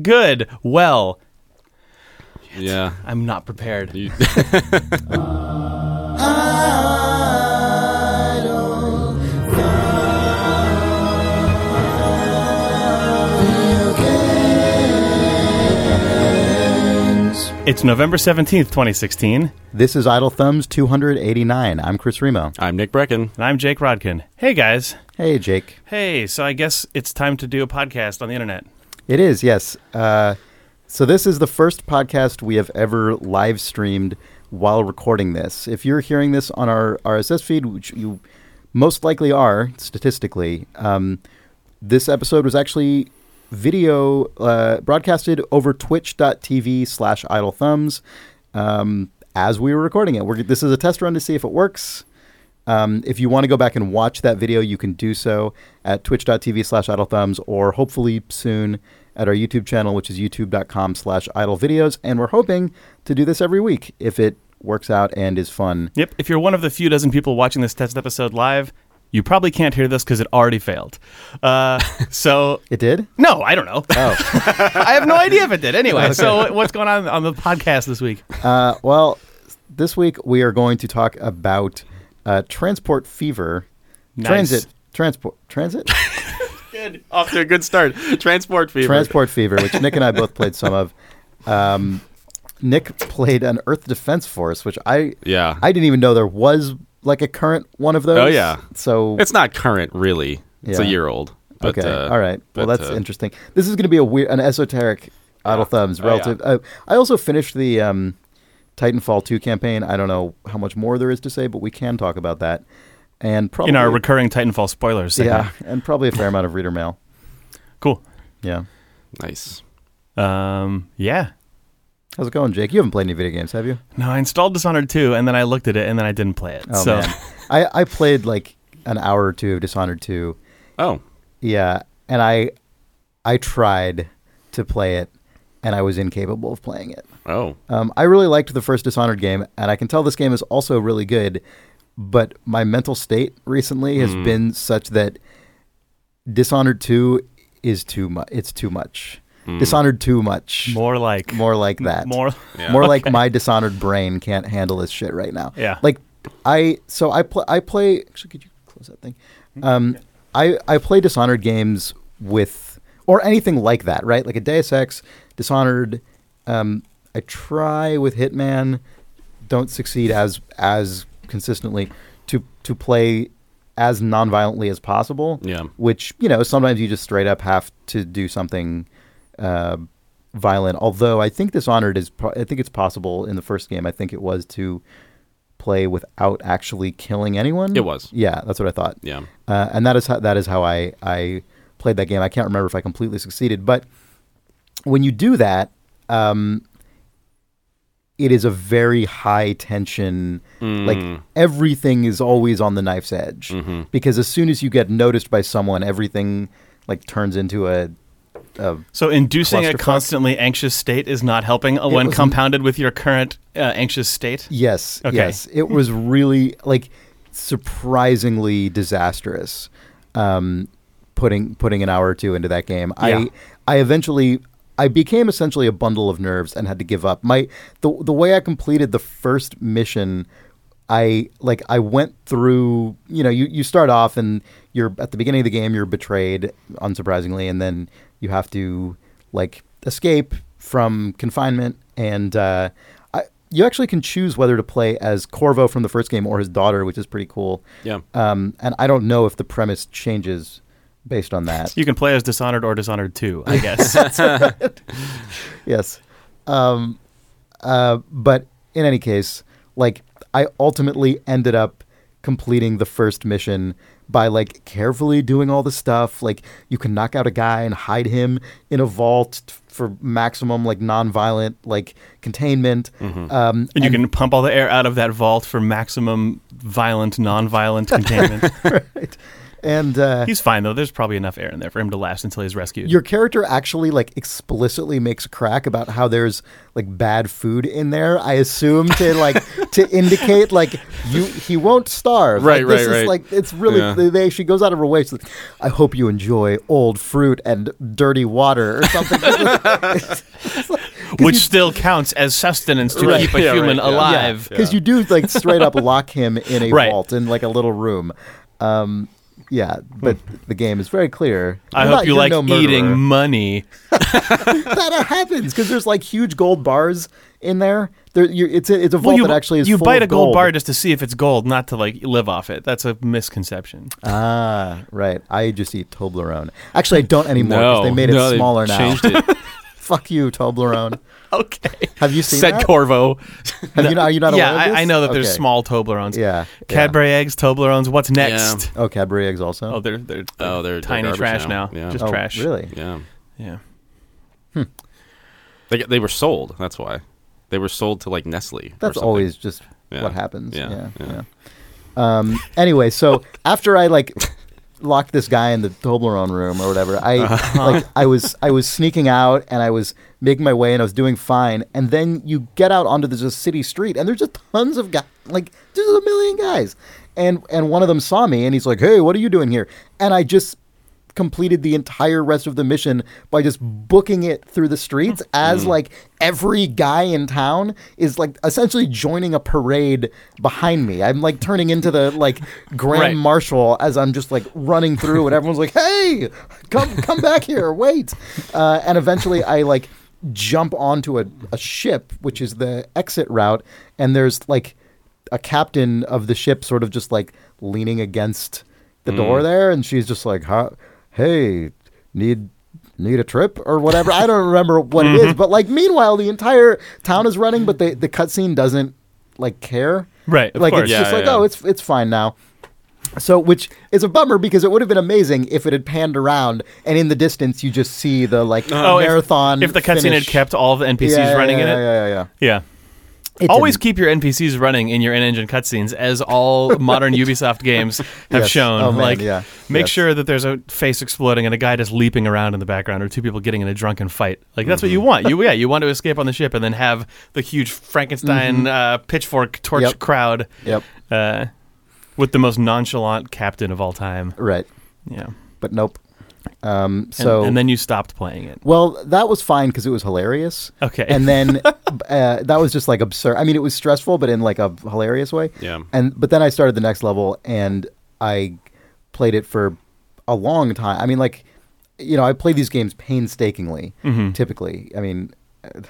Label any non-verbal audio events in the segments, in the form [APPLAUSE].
good. Well, Yeah. I'm not prepared. You- [LAUGHS] It's November 17th, 2016, This is Idle Thumbs 289. I'm Chris Remo. I'm Nick Breckon. and I'm Jake Rodkin. Hey, guys. Hey, Jake. Hey, so I guess it's time to do a podcast on the internet. It is, yes. Uh, so, this is the first podcast we have ever live streamed while recording this. If you're hearing this on our RSS feed, which you most likely are statistically, um, this episode was actually video uh, broadcasted over twitch.tv slash idle thumbs um, as we were recording it. We're, this is a test run to see if it works. Um, if you want to go back and watch that video, you can do so at twitch.tv slash idle thumbs or hopefully soon at our YouTube channel, which is youtube.com slash idle videos. And we're hoping to do this every week if it works out and is fun. Yep, if you're one of the few dozen people watching this test episode live, you probably can't hear this because it already failed. Uh, [LAUGHS] so, It did? no, I don't know. Oh. [LAUGHS] I have no idea if it did. Anyway, so what's going on on the podcast this week? Uh, well, this week we are going to talk about uh, transport fever. Nice. Transit. Transport. Transit? [LAUGHS] Good. Off to a good start. Transport fever. Transport Fever, which Nick and I both played some of. Um, Nick played an Earth Defense Force, which I Yeah. I didn't even know there was like a current one of those. Oh, yeah. So it's not current, really. It's a year old. But, okay, uh, all right. Well, that's uh, interesting. This is going to be a weird, an esoteric idle thumbs Oh, relative. Uh, I also finished the um, Titanfall two campaign. I don't know how much more there is to say, but we can talk about that. And probably In our recurring Titanfall spoilers segment. yeah, and probably a fair amount of reader mail. Cool. Yeah. Nice. Um, yeah. How's it going, Jake? You haven't played any video games, have you? No, I installed Dishonored 2, and then I looked at it, and then I didn't play it. Oh so, man, I I played like an hour or two of Dishonored two. Oh. Yeah, and I I tried to play it, and I was incapable of playing it. Oh. Um, I really liked the first Dishonored game, and I can tell this game is also really good. But my mental state recently has Hmm. been such that Dishonored two is too much. It's too much. Hmm. Dishonored too much. more like. More like that. More. [LAUGHS] Yeah. More like my Dishonored brain can't handle this shit right now. Yeah. Like I so I play I play actually could you close that thing? Um I I play Dishonored games with or anything like that, right? Like a Deus Ex, Dishonored, um I try with Hitman, don't succeed as as consistently to to play as non-violently as possible Yeah. which you know sometimes you just straight up have to do something uh, violent. Although I think Dishonored is, pro- I think it's possible in the first game. I think it was to play without actually killing anyone. It was. Yeah, that's what I thought. Yeah. Uh, and that is how that is how I I played that game. I can't remember if I completely succeeded, but when you do that, um, it is a very high tension. Like Mm. everything is always on the knife's edge Mhm. because as soon as you get noticed by someone, everything like turns into a. a So inducing a constantly anxious state is not helping uh, when was- compounded with your current uh, anxious state. yes, Okay. yes, it was really like surprisingly disastrous. Um, putting putting an hour or two into that game, Yeah. I I eventually I became essentially a bundle of nerves and had to give up. My the the way I completed the first mission, I like I went through. You know, you you start off and you're at the beginning of the game. You're betrayed, unsurprisingly, and then you have to like escape from confinement and. Uh, I, you actually can choose whether to play as Corvo from the first game or his daughter, which is pretty cool. Yeah. Um, and I don't know if the premise changes based on that. You can play as Dishonored or Dishonored 2, I guess. [LAUGHS] yes. Um, uh, but in any case, like I ultimately ended up completing the first mission by like carefully doing all the stuff. Like you can knock out a guy and hide him in a vault t- for maximum like non-violent like containment. Um, and you can pump all the air out of that vault for maximum violent, non-violent [LAUGHS] containment. right. And uh, He's fine though. There's probably enough air in there for him to last until he's rescued. your character actually like explicitly makes a crack about how there's like bad food in there. I assume to like [LAUGHS] to indicate like you he won't starve. Right, like, this right, is right. like it's really Yeah. they, they she goes out of her way. She's like, I hope you enjoy old fruit and dirty water or something. [LAUGHS] [LAUGHS] which still counts as sustenance to Right. keep a Yeah, human right, yeah. alive. because you do like straight up lock him in a Right. vault in like a little room. Um, yeah, but the game is very clear. I You're hope not- you you're like no murderer. eating money. [LAUGHS] [LAUGHS] that happens because there's like huge gold bars in there. There, you it's a it's a vault you, that actually is you full bite of a gold, gold bar just to see if it's gold, not to like live off it. That's a misconception. Ah, right. I just eat Toblerone. Actually, I don't anymore because they made it smaller now. Changed it. [LAUGHS] Fuck you, Toblerone. [LAUGHS] Okay. Have you seen Said that? Corvo. [LAUGHS] Have you not? Are you not [LAUGHS] yeah, aware of this? I, I know that there's Okay. small Toblerones. Yeah, Cadbury eggs, Toblerones. What's next? Yeah. Oh, Cadbury eggs also. Oh, they're they're, Oh, they're- they're tiny garbage trash now. now. Yeah. Just Oh, trash. Really? Yeah. Yeah. They they were sold. That's why. They were sold to like Nestle. or That's something. always just Yeah. what happens. Yeah, Yeah. yeah. yeah. Um. Anyway, so after I like locked this guy in the Toblerone room or whatever, I Uh-huh. like I was I was sneaking out and I was making my way and I was doing fine. And then you get out onto this city street and there's just tons of guys, like there's a million guys. And and one of them saw me and he's like, "Hey, what are you doing here?" And I just completed the entire rest of the mission by just booking it through the streets [LAUGHS] Mm. as like every guy in town is like essentially joining a parade behind me. I'm like turning into the like [LAUGHS] grand Right. marshal as I'm just like running through and everyone's like, "Hey, come come back here, wait." Uh, and eventually I like jump onto a, a ship which is the exit route and there's like a captain of the ship sort of just like leaning against the door there and she's just like huh, hey need need a trip or whatever. I don't remember what it is mm-hmm. but like meanwhile the entire town is running but the the cutscene doesn't like care. Right, of like course. it's Yeah, just like yeah. oh it's it's fine now. So which is a bummer because it would have been amazing if it had panned around and in the distance you just see the like uh-huh. Oh, if- marathon If, the cutscene had kept all the NPCs Yeah, yeah, running yeah, in it, yeah yeah yeah. Yeah. Always keep your NPCs running in your in-engine cutscenes, as all [LAUGHS] modern Ubisoft games have Yes. shown. Oh, man, like, yeah. make Yes. sure that there's a face exploding and a guy just leaping around in the background, or two people getting in a drunken fight. Like that's what you want. You yeah, you want to escape on the ship and then have the huge Frankenstein uh, pitchfork torch Mm-hmm. Yep. crowd yep uh, with the most nonchalant captain of all time. right Yeah. but nope um And, so and then you stopped playing it. Well, that was fine because it was hilarious. Okay. And then [LAUGHS] uh, that was just like absurd. I mean, it was stressful, but in like a hilarious way. Yeah. And but then I started the next level and I played it for a long time. I mean, like, you know, I play these games painstakingly. Mhm. Typically, I mean, uh,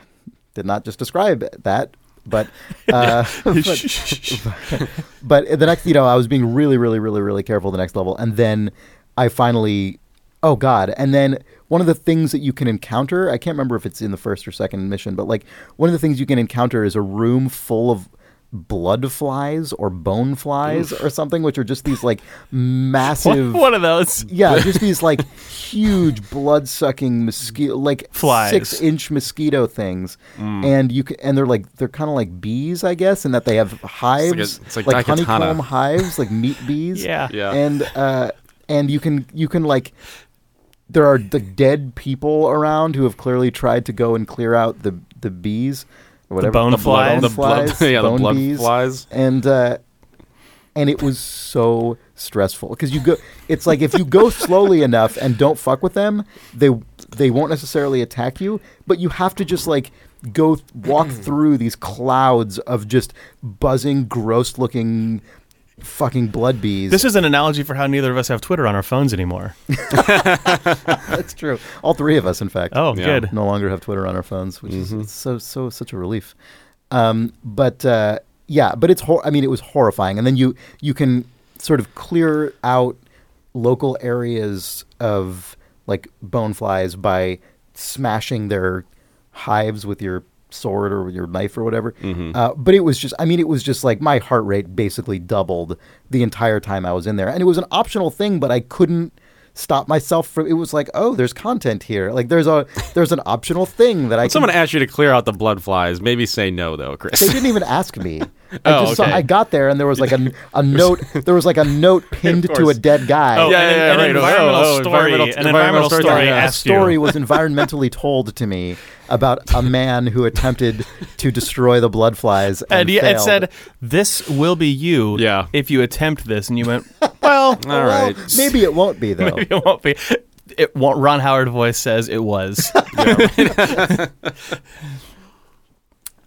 did not just describe that, but. Uh, [LAUGHS] [LAUGHS] but but the next, you know, I was being really, really, really, really careful the next level, and then I finally, oh god, and then one of the things that you can encounter, I can't remember if it's in the first or second mission, but like one of the things you can encounter is a room full of blood flies or bone flies or something, which are just these like [LAUGHS] massive. One of those. Yeah, [LAUGHS] just these like huge blood sucking mosquito, like Flies. six inch mosquito things, and you can, and they're like they're kind of like bees, I guess, in that they have hives, it's like Daikatana. honeycomb hives, like meat [LAUGHS] bees. Yeah. Yeah. and uh, and you can you can like there are the dead people around who have clearly tried to go and clear out the the bees or whatever bone the flies? bone the blood, flies, [LAUGHS] yeah, the blood bees flies. and uh, and it was so stressful because you go. It's like if you go slowly enough and don't fuck with them, they they won't necessarily attack you, but you have to just like go th- walk through these clouds of just buzzing, gross looking. Fucking blood bees. This is an analogy for how neither of us have Twitter on our phones anymore. [LAUGHS] That's true. All three of us, in fact. Oh, Yeah. good. no longer have Twitter on our phones, which is so so such a relief. Um, but uh, yeah, but it's hor- I mean, it was horrifying. And then you you can sort of clear out local areas of like bone flies by smashing their hives with your sword or your knife or whatever. Uh, but it was just, I mean, it was just like my heart rate basically doubled the entire time I was in there, and it was an optional thing, but I couldn't stop myself from. It was like, oh, there's content here. Like there's a there's an optional thing that I. Someone asked you to clear out the blood flies, maybe say no though, Chris. they didn't even ask me. [LAUGHS] I Oh, just saw i got there and there was like a, a [LAUGHS] note. There was like a note pinned to a dead guy. Oh, Yeah, yeah, yeah, an right. Oh, oh, environmental Oh, oh, story. environmental- an environmental environmental story, story yeah. a story was environmentally told to me about a [LAUGHS] man who attempted to destroy the blood flies and, And yeah, it said, "This will be you Yeah. if you attempt this." And you went, [LAUGHS] "Well, All Well, right. maybe it won't be though. maybe it won't be." It won't. Ron Howard voice says it was.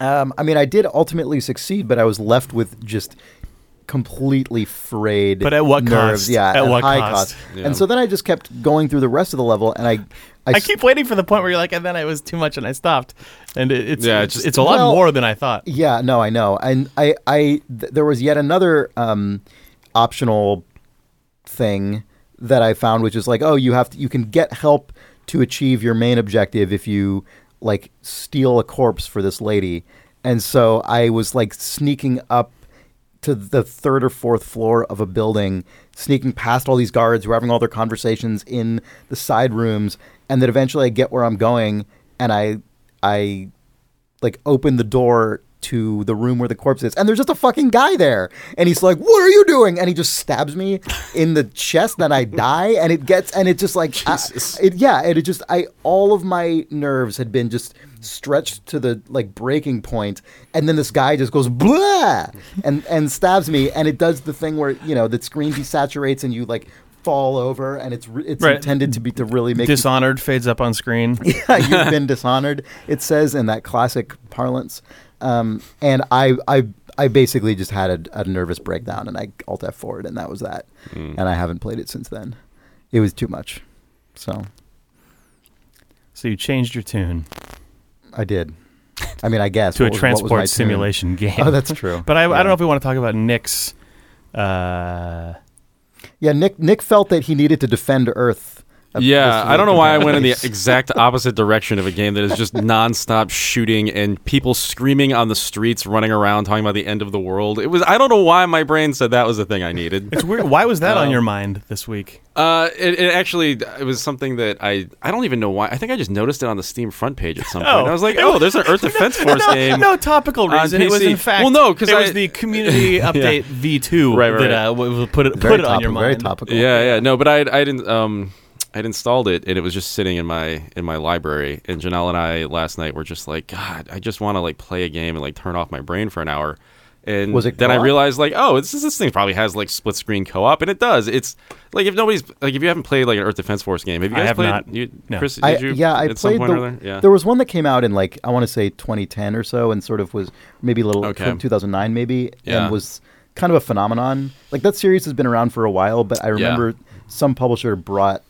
Um, I mean, I did ultimately succeed, but I was left with just completely frayed. But at what nerves. cost? Yeah, At at, what high cost? cost. Yeah. And so then I just kept going through the rest of the level, and I, I keep waiting for the point where you're like, and then I was too much, and I stopped. And it, it's Yeah, it's, it's it's, a lot Well- more than I thought. Yeah, no, I know, and I, I, th- there was yet another um, optional thing that I found, which is like, oh, you have to, you can get help to achieve your main objective if you like steal a corpse for this lady, and so I was like sneaking up to the third or fourth floor of a building, sneaking past all these guards who are having all their conversations in the side rooms, and then eventually I get where I'm going, and I, I like open the door to the room where the corpse is and there's just a fucking guy there and he's like what are you doing and he just stabs me in the chest and i die and it gets and it just like I- it yeah and it just i all of my nerves had been just stretched to the like breaking point and then this guy just goes blah and and stabs me and it does the thing where you know the screen desaturates and you like fall over and it's it's Right. intended to be to really make you Dishonored fades up on screen. [LAUGHS] yeah, you've [LAUGHS] been dishonored. It says in that classic parlance, um, and I, I, I basically just had a, a nervous breakdown, and I alt F forward, and that was that. Mm. And I haven't played it since then. It was too much, so So you changed your tune I did. I mean, I guess to what a was- what was my transport tune? simulation [LAUGHS] game. Oh, that's true. But I, I don't know if we want to talk about Nick's. Uh, Yeah, Nick. Nick felt that he needed to defend Earth. Yeah, I don't know why I went in the [LAUGHS] exact opposite direction of a game that is just nonstop shooting and people screaming on the streets, running around, talking about the end of the world. It was I don't know why my brain said that was the thing I needed. it's weird. Why was that on Um, your mind this week? Uh, it, it actually it was something that I I don't even know why. I think I just noticed it on the Steam front page at some point. Oh. I was like, oh, there's an Earth [LAUGHS] Defense Force no, game. no topical reason. It was PC. in fact. Well, no, 'cause it I- was the community [LAUGHS] update V2 Right, right, that uh, w- w- put it very put it on your topical, very topical. Yeah, yeah, no, but I I didn't um I'd installed it and it was just sitting in my in my library. And Janelle and I last night were just like, God, I just want to like play a game and like turn off my brain for an hour. And Was it then I co-op? realized like, oh, this this thing probably has like split screen co op, and it does. It's like if nobody's like if you haven't played like an Earth Defense Force game, have you I guys have played? not. You, No. Chris, did I, you? yeah, I at some played point the. or? Yeah. There was one that came out in like I want to say 2010 or so, and sort of was maybe a little Okay. 2009 maybe, Yeah. and was kind of a phenomenon. Like that series has been around for a while, but I remember some publisher brought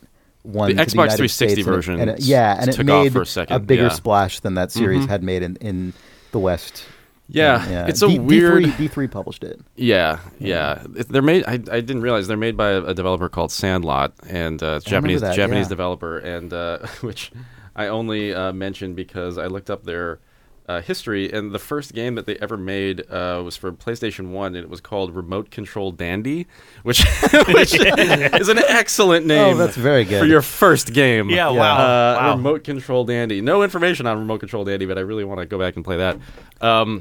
one The Xbox the 360 States, and it- version and it- yeah, and it made a second, bigger yeah. splash than that series Mhm. had made in, in the West. yeah, it's a D- weird. D3, D3 published it. Yeah, yeah. They're made. I, I didn't realize they're made by a, a developer called Sandlot, and uh, it's I remember Japanese that, Japanese yeah. developer, and uh, [LAUGHS] which I only uh, mentioned because I looked up their uh, history, and the first game that they ever made uh, was for PlayStation One, and it was called Remote Control Dandy, which, [LAUGHS] which [LAUGHS] is an excellent name. Oh, that's very good. for your first game. Yeah, Yeah. wow. Uh, wow. Remote Control Dandy. No information on Remote Control Dandy, but I really want to go back and play that. Um,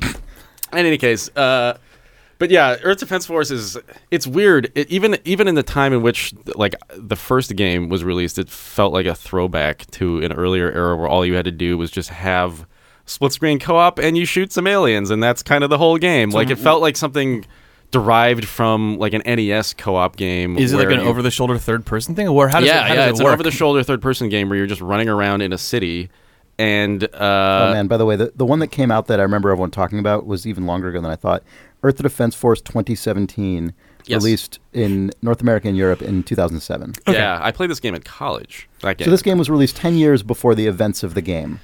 in any case, uh, but yeah, Earth Defense Force is it's weird. It, even even in the time in which like the first game was released, it felt like a throwback to an earlier era where all you had to do was just have split screen co-op and you shoot some aliens, and that's kind of the whole game. like it felt like something derived from like an NES co-op game. Is it like an you- over the shoulder third person thing, or how does yeah, it, how yeah, does it's it an over the shoulder third person game where you're just running around in a city and uh oh man! By the way, the, the one that came out that I remember everyone talking about was even longer ago than I thought. Earth Defense Force 2017, Yes. released in North America and Europe in 2007. yeah, I played this game at college. Game. So this game was released 10 years before the events of the game.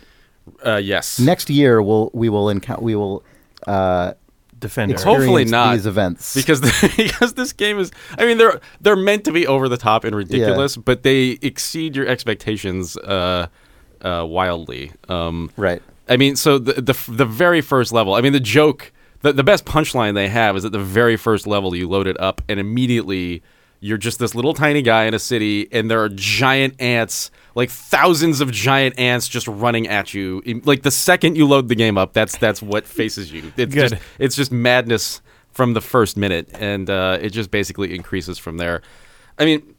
Uh yes. Next year, we'll we will encounter we will uh, Defender. experience Hopefully not, these events because [LAUGHS] because this game is I mean they're they're meant to be over the top and ridiculous, but they exceed your expectations uh uh wildly. Um right. I mean, so the the the very first level. I mean, the joke, the the best punchline they have is at the very first level. You load it up, and immediately you're just this little tiny guy in a city, and there are giant ants, like thousands of giant ants, just running at you. Like the second you load the game up, that's that's what faces you. It's Good. just it's just madness from the first minute, and uh, it just basically increases from there. I mean,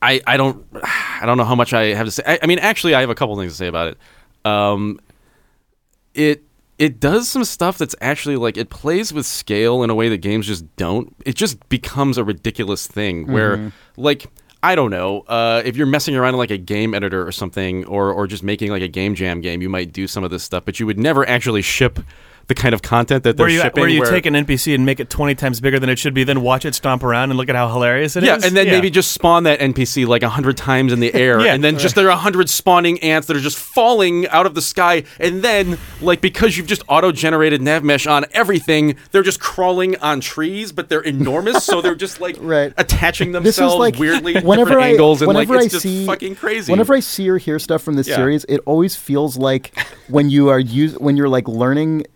I, I don't I don't know how much I have to say. I, I mean, actually, I have a couple things to say about it. Um, it it does some stuff that's actually like it plays with scale in a way that games just don't. It just becomes a ridiculous thing where like I don't know uh, if you're messing around in like a game editor or something, or or just making like a game jam game, you might do some of this stuff, but you would never actually ship the kind of content that they're Where you shipping. where you take an NPC and make it twenty times bigger than it should be, then watch it stomp around and look at how hilarious it is. yeah, and then maybe just spawn that NPC like a hundred times in the air, [LAUGHS] Yeah. and then just there are a hundred spawning ants that are just falling out of the sky, and then like because you've just auto-generated nav mesh on everything, they're just crawling on trees, but they're enormous, so they're just like [LAUGHS] Right. attaching This themselves is like weirdly [LAUGHS] at whenever different I angles, and whenever like I it's just see fucking crazy. Whenever I see or hear stuff from this Yeah. series, it always feels like when you are use when you're like learning l-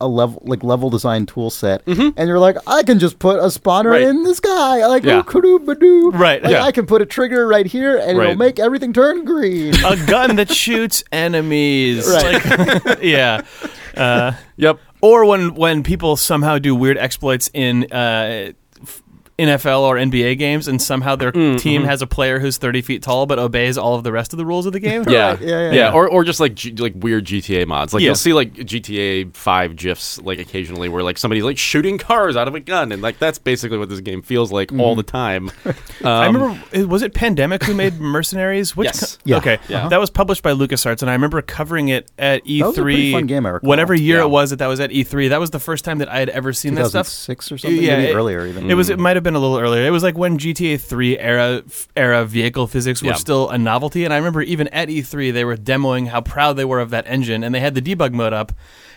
a level like level design tool set, and you're like, I can just put a spawner Mm-hmm. Right. in the sky, like Yeah. yeah. Right, Like, yeah. I can put a trigger right here, and it'll make everything turn green. a gun that shoots enemies. Right. Like, [LAUGHS] yeah. Uh, yep. or when when people somehow do weird exploits in uh, f- NFL or NBA games, and somehow their Mm, team mm-hmm. has a player who's thirty feet tall but obeys all of the rest of the rules of the game. [LAUGHS] Yeah. Right, yeah, yeah, yeah, yeah. Or, or just like G- like weird GTA mods. Like Yeah. you'll see like GTA Five gifs like occasionally where like somebody's like shooting cars out of a gun, and like that's basically what this game feels like all the time. [LAUGHS] Um, I remember, was it Pandemic who made Mercenaries? Which Yes. co- Yeah. Okay. Yeah. That was published by LucasArts, and I remember covering it at E3. was a fun game, I recall. Whatever year Yeah. it was that that was at E3, that was the first time that I had ever seen that stuff. Six or something, Yeah, maybe it- earlier even. It was. It might have been a little earlier. It was like when GTA 3 era era vehicle physics was Yeah. still a novelty, and I remember even at E3 they were demoing how proud they were of that engine, and they had the debug mode up,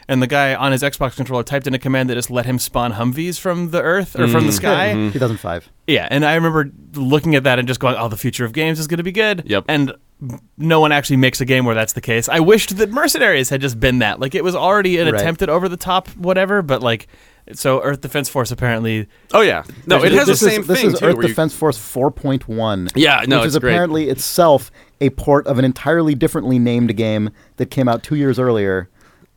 and the guy on his Xbox controller typed in a command that just let him spawn Humvees from the Earth or from the mm. sky. [LAUGHS] Mm-hmm. 2005. Yeah, and I remember looking at that and just going, "Oh, the future of games is going to be good." Yep. And no one actually makes a game where that's the case. I wished that Mercenaries had just been that. Like it was already an Right. attempt at over the top whatever, but like so Earth Defense Force apparently oh yeah, no, it has this the same is, this thing is too. Earth where you- Defense Force 4.1. Yeah, no, which it's is great. apparently itself a port of an entirely differently named game that came out two years earlier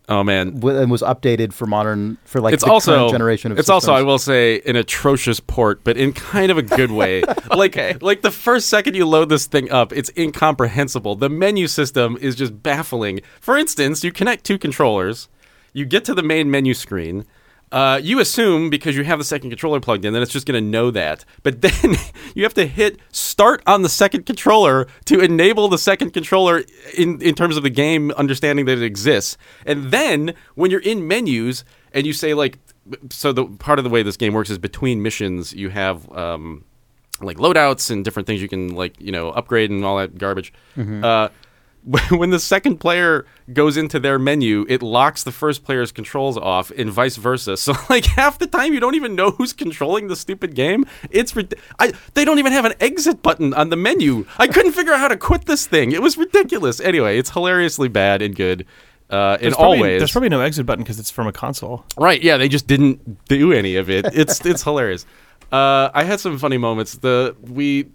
oh man, wi- and was updated for modern for like it's the also current generation of it's also I will say an atrocious port, but in kind of a good way. [LAUGHS] like like the first second you load this thing up, it's incomprehensible. The menu system is just baffling. For instance, you connect two controllers, you get to the main menu screen. Uh, you assume because you have the second controller plugged in that it's just going to know that, but then [LAUGHS] you have to hit start on the second controller to enable the second controller in in terms of the game understanding that it exists. And then when you're in menus and you say like, so the part of the way this game works is between missions you have um, like loadouts and different things you can like you know upgrade and all that garbage. Uh, [LAUGHS] when the second player goes into their menu, it locks the first player's controls off, and vice versa. [LAUGHS] So, like half the time, you don't even know who's controlling the stupid game. It's I they don't even have an exit button on the menu. I couldn't figure out how to quit this thing. It was ridiculous. Anyway, it's hilariously bad and good. Uh, in there's all probably, ways, there's probably no exit button because it's from a console. Right? Yeah, they just didn't do any of it. It's it's hilarious. Uh, I had some funny moments. The we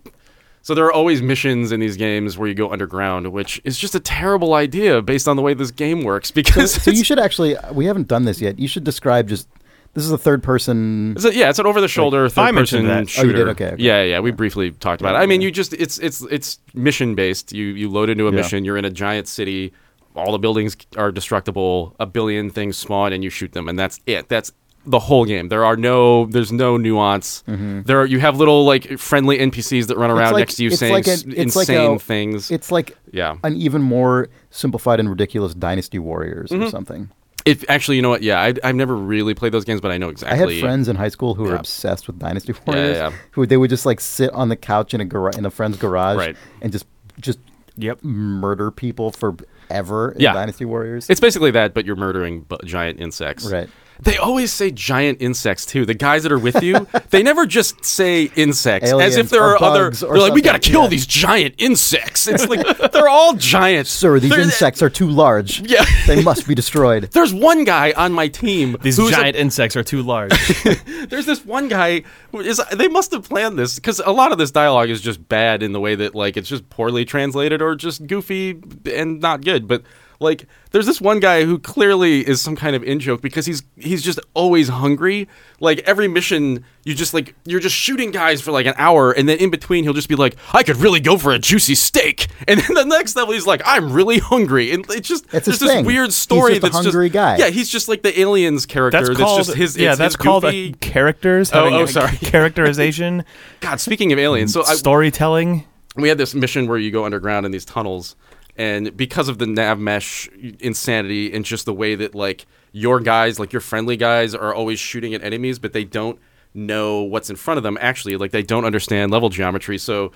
so there are always missions in these games where you go underground, which is just a terrible idea based on the way this game works. [LAUGHS] Because So you should actually. We haven't done this yet. You should describe just. This is a third person. it's a- yeah, it's an over-the-shoulder I third-person mentioned that. Oh, you shooter. did? Okay, okay. Yeah, yeah, we briefly talked about it. I mean, you just it's it's it's mission-based. You you load into a Yeah. mission. You're in a giant city. All the buildings are destructible. A billion things spawn, and you shoot them, and that's it. That's the whole game. There are no, there's no nuance. There are you have little like friendly NPCs that run around Mm-hmm. like- next to you it's saying like a- s- it's like insane a- things. It's like yeah, an even more simplified and ridiculous Dynasty Warriors Mm-hmm. or something. If actually, you know what? Yeah, I, I've never really played those games, but I know exactly. I had friends in high school who were obsessed with Dynasty yeah, Warriors. yeah. Who they would just like sit on the couch in a gar- in a friend's garage Right. and just just Yep. murder people forever in Yeah. Dynasty Warriors. It's basically that, but you're murdering bu- giant insects. Right. They always say giant insects too. The guys that are with you, [LAUGHS] they never just say insects as if there or are other. bugs They're like, we got to kill Yeah. these giant insects. It's like they're all giant. Sir, these They're- insects are too large. Yeah. they must be destroyed. [LAUGHS] There's one guy on my team. These who's a- giant insects are too large. [LAUGHS] there's this one guy who is. They must have planned this because a lot of this dialogue is just bad in the way that like it's just poorly translated or just goofy and not good. But like, there's this one guy who clearly is some kind of in joke because he's he's just always hungry. Like every mission, you just like you're just shooting guys for like an hour, and then in between he'll just be like, "I could really go for a juicy steak," [LAUGHS] and then the next level he's like, "I'm really hungry," and it's just It's there's this thing. weird He's story just a that's hungry just guy. Yeah, he's just like the aliens character. That's That's, called just his. yeah. That's his called uh, goofy- characters. Oh, oh, a sorry. [LAUGHS] Characterization, [LAUGHS] God, speaking of aliens, so I, storytelling. we had this mission where you go underground in these tunnels, and because of the nav mesh insanity and just the way that like your guys, like your friendly guys, are always shooting at enemies, but they don't know what's in front of them. Actually, like they don't understand level geometry, so.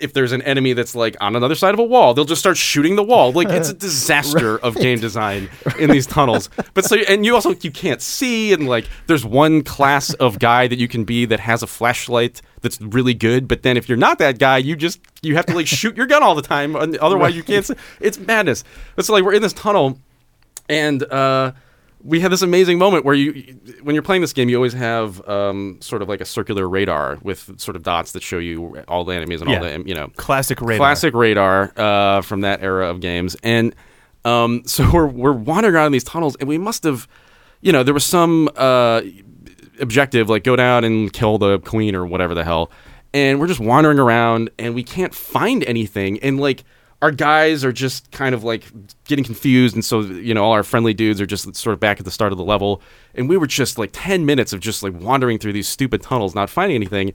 If there's an enemy that's like on another side of a wall, they'll just start shooting the wall. Like it's a [LAUGHS] disaster of game design in these tunnels. But so and you also you can't see and like there's one class of guy that you can be that has a flashlight that's really good. But then if you're not that guy, you just you have to like shoot your gun all the time. and Otherwise, you can't. See. It's madness. But so like we're in this tunnel, and uh, we had this amazing moment where you, when you're playing this game, you always have um, sort of like a circular radar with sort of dots that show you all the enemies and Yeah. all the you know Classic radar. classic radar uh, from that era of games. And um, [LAUGHS] so we're we're wandering around in these tunnels, and we must have, you know, there was some uh, objective like go down and kill the queen or whatever the hell. And we're just wandering around, and we can't find anything. And like our guys are just kind of like getting confused, and so you know all our friendly dudes are just sort of back at the start of the level, and we were just like ten minutes of just like wandering through these stupid tunnels, not finding anything.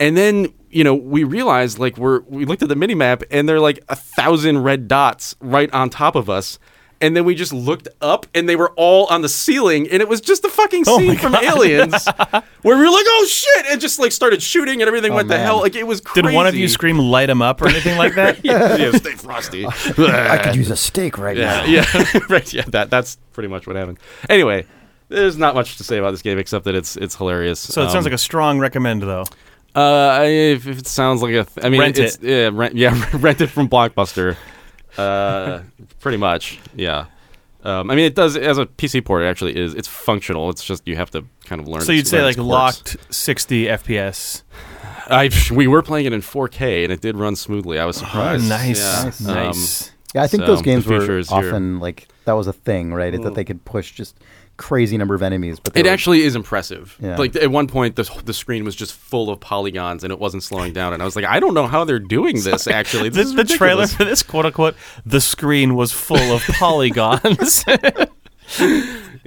And then, you know, we realized like we're we looked at the mini map and there are like a thousand red dots right on top of us. And then we just looked up and they were all on the ceiling and it was just the fucking Oh scene my from God. Aliens [LAUGHS] where we were like, oh shit, and just like started shooting and everything Oh, went to hell. Like it was crazy. Did one of you scream "light 'em up" or anything like that? [LAUGHS] yeah, yeah, stay frosty. I could use a steak right Yeah, now. yeah, [LAUGHS] right. Yeah, that that's pretty much what happened. Anyway, there's not much to say about this game except that it's it's hilarious. So it Um, sounds like a strong recommend, though. Uh, if, if it sounds like a, th- I mean, Rent it's, Yeah, rent, yeah, rent it from Blockbuster. Uh, pretty much, yeah. Um, I mean, it does as a PC port. It actually is. It's functional. It's just you have to kind of learn. So you'd say like its locked 60 FPS. I we were playing it in 4K and it did run smoothly. I was surprised. Oh, nice, Yeah. Nice. Um, nice. Yeah, I think So, those games were is here. Often like that was a thing, right? It, that they could push just crazy number of enemies. But It were- actually is impressive. Yeah. Like at one point, the the screen was just full of polygons and it wasn't slowing down. And I was like, I don't know how they're doing this. Actually, [LAUGHS] The, this is the trailer for this quote unquote, the screen was full of polygons. [LAUGHS]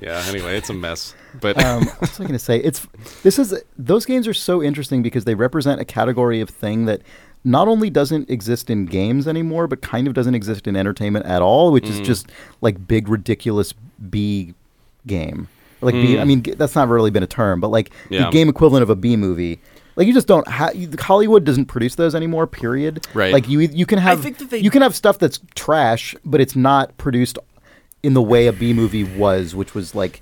Yeah. Anyway, it's a mess. But um, what was I going to say? It's this is those games are so interesting because they represent a category of thing that not only doesn't exist in games anymore, but kind of doesn't exist in entertainment at all, which is Mm. just like big ridiculous B game. Like B, Mm. I mean, that's not really been a term, but like Yeah. the game equivalent of a B movie. Like you just don't have Hollywood doesn't produce those anymore. Period. Right. Like you you can have think that they- you can have stuff that's trash, but it's not produced in the way a B movie was, which was like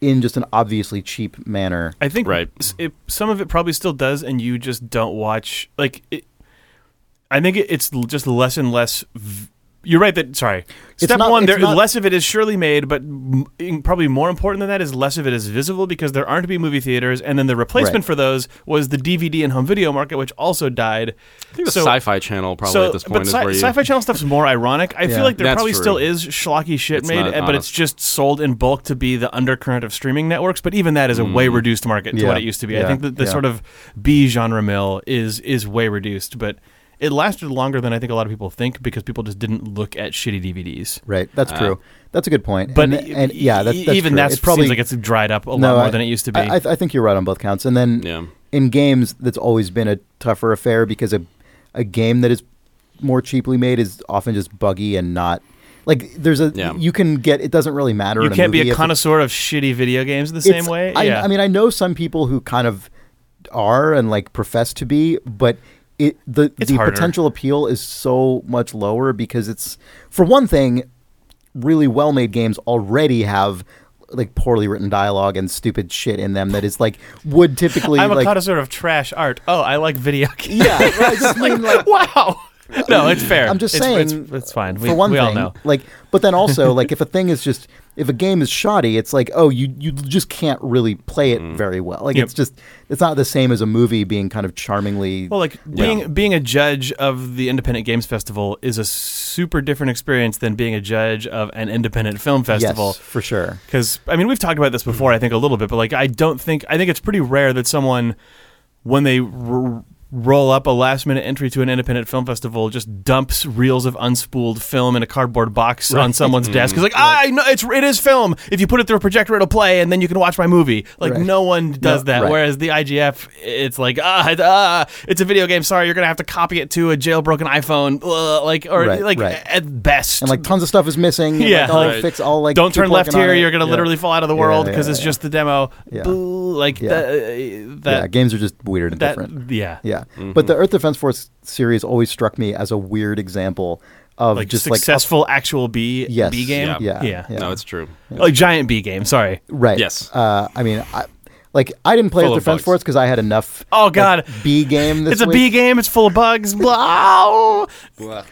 in just an obviously cheap manner. I think Right. it, some of it probably still does, and you just don't watch. Like, it, I think it, it's just less and less. V- you're right that sorry. It's Step not- one, it's there not- less of it is surely made, but m- probably more important than that is less of it is visible because there aren't to be movie theaters, and then the replacement Right. for those was the DVD and home video market, which also died. I think the Sci-Fi Channel probably at this point but is sci- where you. sci-fi channel stuff's more ironic. I Yeah. feel like there That's probably true. still is schlocky shit It's made, not and- but it's honest. just sold in bulk to be the undercurrent of streaming networks. But even that is a Mm. way reduced market to Yeah. what it used to be. I Yeah. think that the Yeah. sort of B genre mill is is way reduced, but it lasted longer than I think a lot of people think because people just didn't look at shitty DVDs. Right. That's Uh, true. That's a good point. But and, and yeah, that's, that's even true. that It's probably seems like it's dried up a lot more I- than it used to be. I, I, I think you're right on both counts. And then yeah. in games, that's always been a tougher affair because a a game that is more cheaply made is often just buggy and not like there's a Yeah. you can get it doesn't really matter. you in can't be movie a if it- connoisseur of shitty video games the same way. I, yeah. I mean, I know some people who kind of are and like profess to be, but it the It's the harder. potential appeal is so much lower because it's for one thing, really well made games already have like poorly written dialogue and stupid shit in them that is like would typically [LAUGHS] I'm a like connoisseur of trash art. Oh, I like video [LAUGHS] games. yeah. I just mean like wow. No, it's [LAUGHS] fair. I'm just It's- saying. it's, it's fine. For We, one we thing, all know. like, but then also, like, if a thing is just, if a game is shoddy, it's like, oh, you you just can't really play it mm. very well. Like, Yep. it's just, it's not the same as a movie being kind of charmingly. Well, like being being a judge of the Independent Games Festival is a super different experience than being a judge of an independent film festival. yes, for sure. Because I mean, we've talked about this before. I think a little bit, but like, I don't think I think it's pretty rare that someone, when they r- roll up a last minute entry to an independent film festival, just dumps reels of unspooled film in a cardboard box on someone's desk. It's like, ah, I know it's it is film. If you put it through a projector, it'll play, and then you can watch my movie. Like Right. no one does No, that. right. Whereas the IGF, it's like, ah, it- ah, it's a video game. Sorry, you're gonna have to copy it to a jailbroken iPhone. Ugh, like or Right, like right. at best. And like tons of stuff is missing. and, Yeah, like, all right. fix all like. don't turn left here. You're gonna Yeah. literally fall out of the Yeah, world yeah, because it's yeah. just the demo. Yeah. Boo, like Yeah. that. yeah, That, games are just weird and that different. yeah. Yeah, but the Earth Defense Force series always struck me as a weird example of Like just like successful actual B Yes. B game. Yeah. Yeah, yeah. No, it's true. Like giant B game. Sorry. right. Yes. Uh, I mean, I, like I didn't play Full Earth Defense bugs. Force because I had enough. Oh, like, God. B game. This It's a week. B game. It's full of bugs. Blah. [LAUGHS]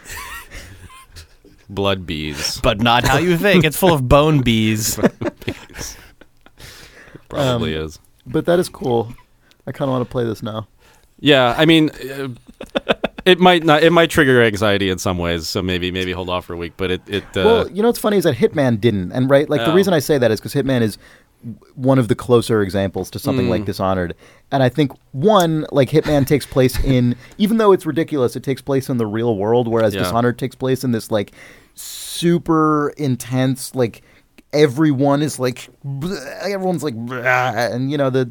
Blood bees. But not how you think. It's full of bone bees. [LAUGHS] Probably Um, is. But that is cool. I kind of want to play this now. Yeah, I mean, uh, it might not. It might trigger anxiety in some ways. So maybe maybe hold off for a week. But it it. Uh, well, you know what's funny is that Hitman didn't, and right, like the reason I say that is because Hitman is one of the closer examples to something Mm. like Dishonored, and I think one like Hitman takes place in, [LAUGHS] even though it's ridiculous, it takes place in the real world, whereas Yeah. Dishonored takes place in this like super intense, like everyone is like, everyone's like, and you know the.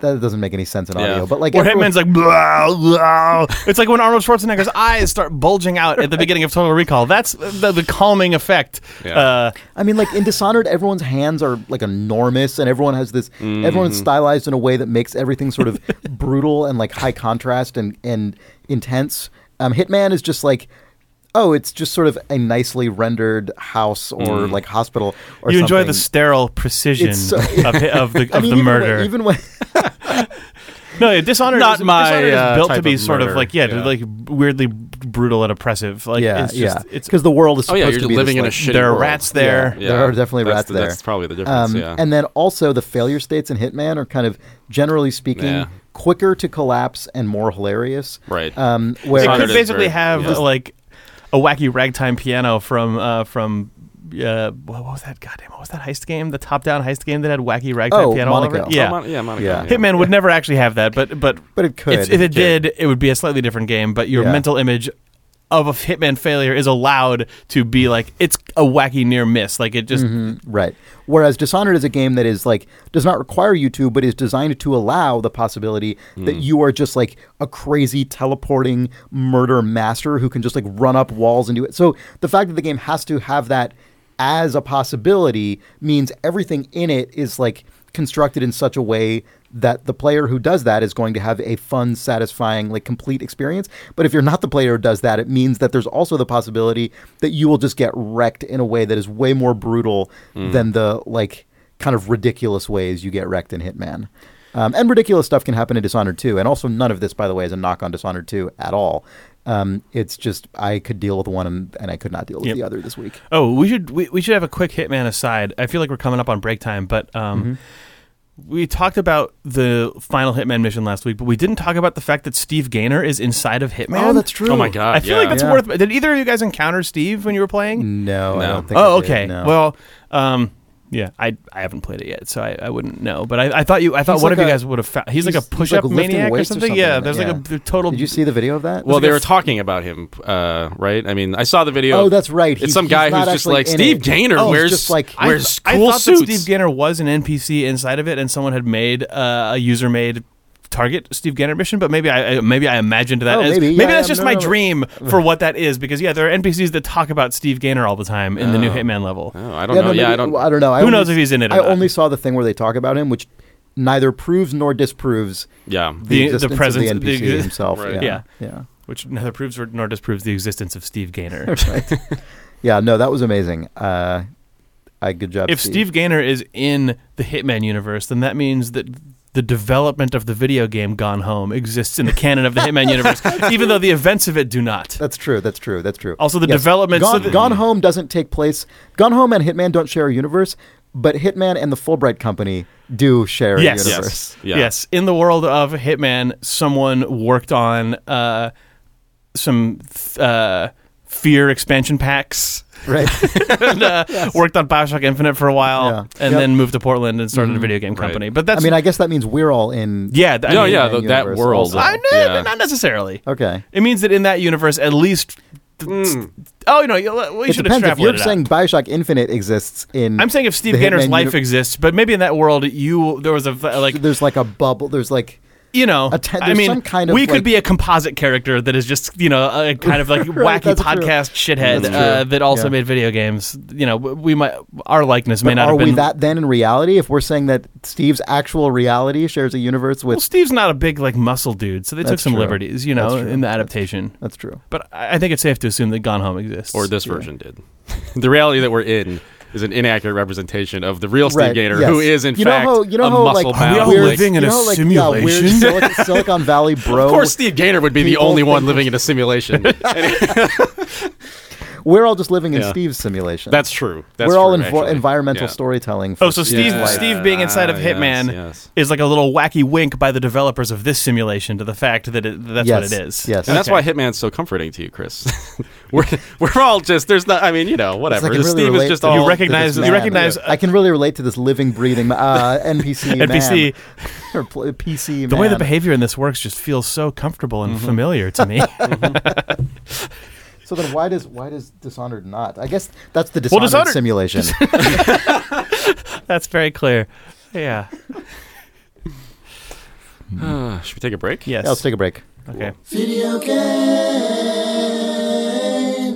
That doesn't make any sense in Yeah. audio, but like Where everyone- Hitman's like, blah, blah. it's like when Arnold Schwarzenegger's eyes start bulging out at the beginning of Total Recall. That's the, the calming effect. Yeah. Uh, I mean, like in Dishonored, everyone's hands are like enormous, and everyone has this. Everyone's stylized in a way that makes everything sort of [LAUGHS] brutal and like high contrast and and intense. Um, Hitman is just like, oh, it's just sort of a nicely rendered house or like hospital. Or you enjoy the sterile precision so- of, of the, [LAUGHS] I of mean, the even murder. When, even when No, yeah, Dishonored Not is, my, Dishonored is uh, built to be of sort of murder. like yeah, Yeah. like weirdly brutal and oppressive. Like yeah, it's just yeah, it's because the world is Oh, yeah, supposed you're to be living this, in a like, shitty there are world. rats there. Yeah. There are definitely that's rats the, there. That's probably the difference. Um, yeah. And then also the failure states in Hitman are kind of generally speaking Yeah. quicker to collapse and more hilarious. Right. Um, where It could basically very- have yeah. like a wacky ragtime piano from uh, from uh, what was that? Goddamn, what was that heist game? The top-down heist game that had wacky ragtime Oh, piano all over it. Yeah, Oh, Mon- yeah, Monaco. Yeah. Yeah. Hitman would never actually have that, but but but it could. if, if it did, it would be a slightly different game. But your Yeah. mental image of a Hitman failure is allowed to be like it's a wacky near miss. Like it just Mhm, right. Whereas Dishonored is a game that is like does not require you to, but is designed to allow the possibility that you are just like a crazy teleporting murder master who can just like run up walls and do it. So the fact that the game has to have that as a possibility means everything in it is like constructed in such a way that the player who does that is going to have a fun, satisfying, like complete experience. But if you're not the player who does that, it means that there's also the possibility that you will just get wrecked in a way that is way more brutal than the like kind of ridiculous ways you get wrecked in Hitman. Um, and ridiculous stuff can happen in Dishonored 2. And also, none of this, by the way, is a knock on Dishonored 2 at all. Um, it's just I could deal with one and, and I could not deal with Yep. the other this week. Oh, we should we, we should have a quick Hitman aside. I feel like we're coming up on break time, but um, Mm-hmm. we talked about the final Hitman mission last week, but we didn't talk about the fact that Steve Gaynor is inside of Hitman. Oh, that's true. Oh my god. I feel yeah. like that's Yeah. worth. Did either of you guys encounter Steve when you were playing? No, I don't think. I Oh, did, okay. no. Well, um, yeah, I I haven't played it yet, so I, I wouldn't know. But I, I thought you I thought He's one like of you a- guys would have found. He's, like a he's push like up lifting maniac or weights or something. something Yeah, like there's that, like yeah. a total. Did you see the video of that? Well, like they a were talking about him, uh, right? I mean, I saw the video. Oh, that's right. It's He's- some he's guy not who's just actually like in Steve it. Gaynor Oh, he's wears just like- I, wears I cool thought suits. that Steve Gaynor was an NPC inside of it, and someone had made uh, a user made target Steve Gaynor mission, but maybe I I- maybe I imagined that Oh, as maybe. Yeah, that's yeah, just no, my no. dream for what that is because yeah, there are NPCs that talk about Steve Gaynor all the time in the new Oh. Hitman level. Oh, I don't Yeah, know. no, yeah, I don't. I don't know. I Who only- knows if he's in it or I not. only saw the thing where they talk about him, which neither proves nor disproves Yeah. the, The- the presence- of the NPC the- himself. Right. Yeah, Yeah. yeah, Which neither proves or, nor disproves the existence of Steve Gaynor. [LAUGHS] right. yeah. No, that was amazing. Uh, I good job. if Steve Gaynor is in the Hitman universe, then that means that the development of the video game Gone Home exists in the canon of the Hitman universe, [LAUGHS] even though the events of it do not. That's true. That's true. That's true. Also, the development- so Gone, the- Gone Home doesn't take place. Gone Home and Hitman don't share a universe, but Hitman and the Fulbright Company do share Yes. a Yes. universe. Yeah. Yes, in the world of Hitman, someone worked on uh, some uh, F.E.A.R. expansion packs. Right. [LAUGHS] and, uh, [LAUGHS] Worked on Bioshock Infinite for a while, Yeah. and Yep. Mm-hmm. then moved to Portland and started a video game Right. company. But that's I mean, I guess that means we're all in. yeah, th- No, mean, yeah, Hitman th- that world. also. I, no, Yeah. not necessarily. Okay. It means that in that universe, at least. Mm. Oh, you know, you- we It should depends if extrapolate you're it out. saying Bioshock Infinite exists in. I'm saying if Steve the Gaynor's Hitman life uni- exists, but maybe in that world, you there was a like there's like a bubble. There's like you know, A te- I mean, some kind of, we like- could be a composite character that is just you know a [LAUGHS] kind of like Right, wacky that's true. podcast shithead uh, that also Yeah. made video games. You know, we might our likeness may not are have been. we that then in reality? If we're saying that Steve's actual reality shares a universe with, well, Steve's not a big like muscle dude, so they took some true. liberties, you know, in the adaptation. that's true. But I I think it's safe to assume that Gone Home exists. Or this Yeah. version did. [LAUGHS] the reality that we're in is an inaccurate representation of the real Steve Right, Gaynor, yes. who is in You know fact how- you know a how, like, muscle Are we bound. all weird- living in you a know, like, yeah, weird simulation? Silicon, [LAUGHS] Silicon Valley bro. Of course, Steve Gaynor would be the only one living in a simulation. [LAUGHS] [LAUGHS] we're all just living in Yeah. Steve's simulation. That's true. That's we're all true, in actually. environmental Yeah. storytelling. For Oh, so Steve, Yeah. Steve being inside of Ah, yes, Hitman yes. is like a little wacky wink by the developers of this simulation to the fact that it, that's yes, what it is. Yes, And that's Okay. why Hitman's so comforting to you, Chris. [LAUGHS] we're we're all just there's not. I mean, you know, whatever. like I can really Steve is relate just to all You this recognize- you man. recognize- I can really relate to this living, breathing uh, [LAUGHS] NPC. NPC. or pl- PC. The way the behavior in this works just feels so comfortable and familiar to me. [LAUGHS] So then, why does why does Dishonored not? I guess that's the Well, Dishonored, Dishonored- simulation. [LAUGHS] That's very clear. Yeah. Uh, [SIGHS] should we take a break? Yes. Yeah, let's take a break. okay.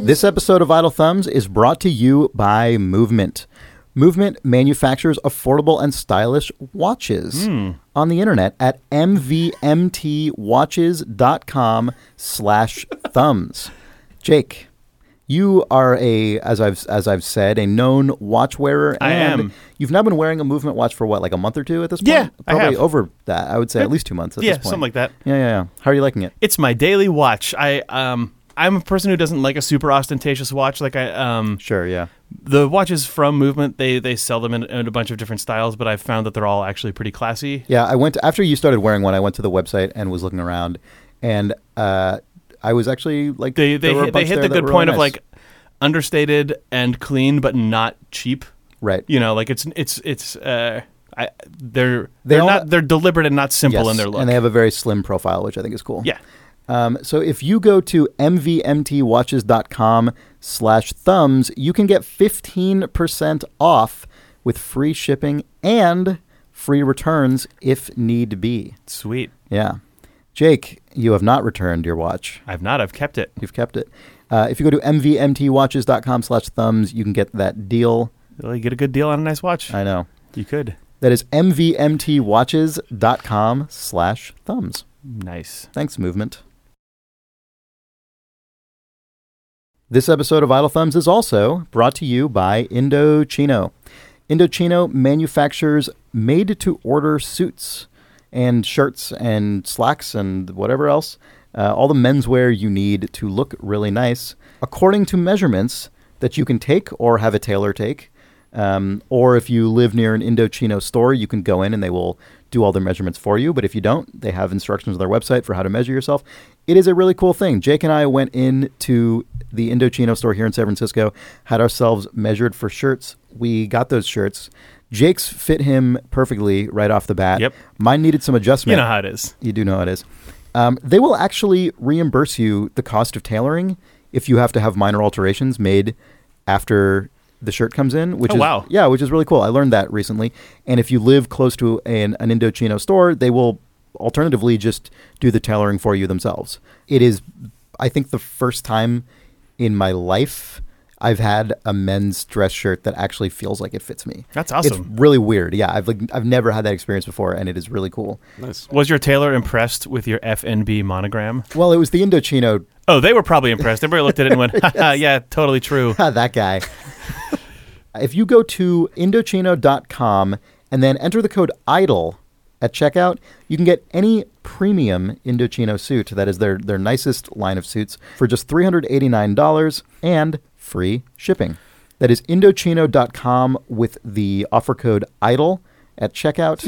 This episode of Idle Thumbs is brought to you by Movement. Movement manufactures affordable and stylish watches on the internet at mvmtwatches.com slash thumbs. Jake, you are a, as I've as I've said, a known watch wearer. I am. You've now been wearing a Movement watch for what, like a month or two at this point? Yeah, I probably have. over that. I would say at least two months. At Yeah, this point. something like that. Yeah, yeah, yeah. How are you liking it? It's my daily watch. I um I'm a person who doesn't like a super ostentatious watch. Like I um Sure, yeah. the watches from Movement they they sell them in, in a bunch of different styles, but I've found that they're all actually pretty classy. Yeah, I went after you started wearing one. I went to the website and was looking around, and uh, I was actually like, They they there were a hit, they hit the good point really of like understated and clean, but not cheap. right. You know, like it's it's it's uh I, they're They they are not they're deliberate and not simple Yes, in their look. and they have a very slim profile, which I think is cool. yeah. Um, so if you go to mvmtwatches.com slash thumbs, you can get 15% off with free shipping and free returns if need be. Sweet. Yeah. Jake, you have not returned your watch. I've not. I've kept it. You've kept it. Uh, if you go to mvmtwatches.com slash thumbs, you can get that deal. Well, you get a good deal on a nice watch. I know. you could. That is mvmtwatches.com slash thumbs. Nice. Thanks, Movement. This episode of Idle Thumbs is also brought to you by Indochino. Indochino manufactures made to order suits and shirts and slacks and whatever else, uh, all the menswear you need to look really nice according to measurements that you can take or have a tailor take. Um, or if you live near an Indochino store, you can go in and they will do all their measurements for you. But if you don't, they have instructions on their website for how to measure yourself. It is a really cool thing. Jake and I went into the Indochino store here in San Francisco, had ourselves measured for shirts. We got those shirts. Jake's fit him perfectly right off the bat. Yep. Mine needed some adjustment. You know how it is. You do know how it is. Um, they will actually reimburse you the cost of tailoring if you have to have minor alterations made after the shirt comes in. Which Oh, is wow. yeah, which is really cool. I learned that recently. And if you live close to an, an Indochino store, they will alternatively just do the tailoring for you themselves. It is, I think, the first time in my life I've had a men's dress shirt that actually feels like it fits me. That's awesome. It's really weird. Yeah, I've like I've never had that experience before, and it is really cool. Nice. Was your tailor impressed with your FNB monogram? Well, it was the Indochino Oh, they were probably impressed. Everybody looked at it and went, [LAUGHS] "Yeah, totally true." [LAUGHS] that guy. If you go to Indochino.com and then enter the code IDLE at checkout, you can get any premium Indochino suit, that is their, their nicest line of suits, for just $389 and free shipping. That is Indochino.com with the offer code IDLE at checkout.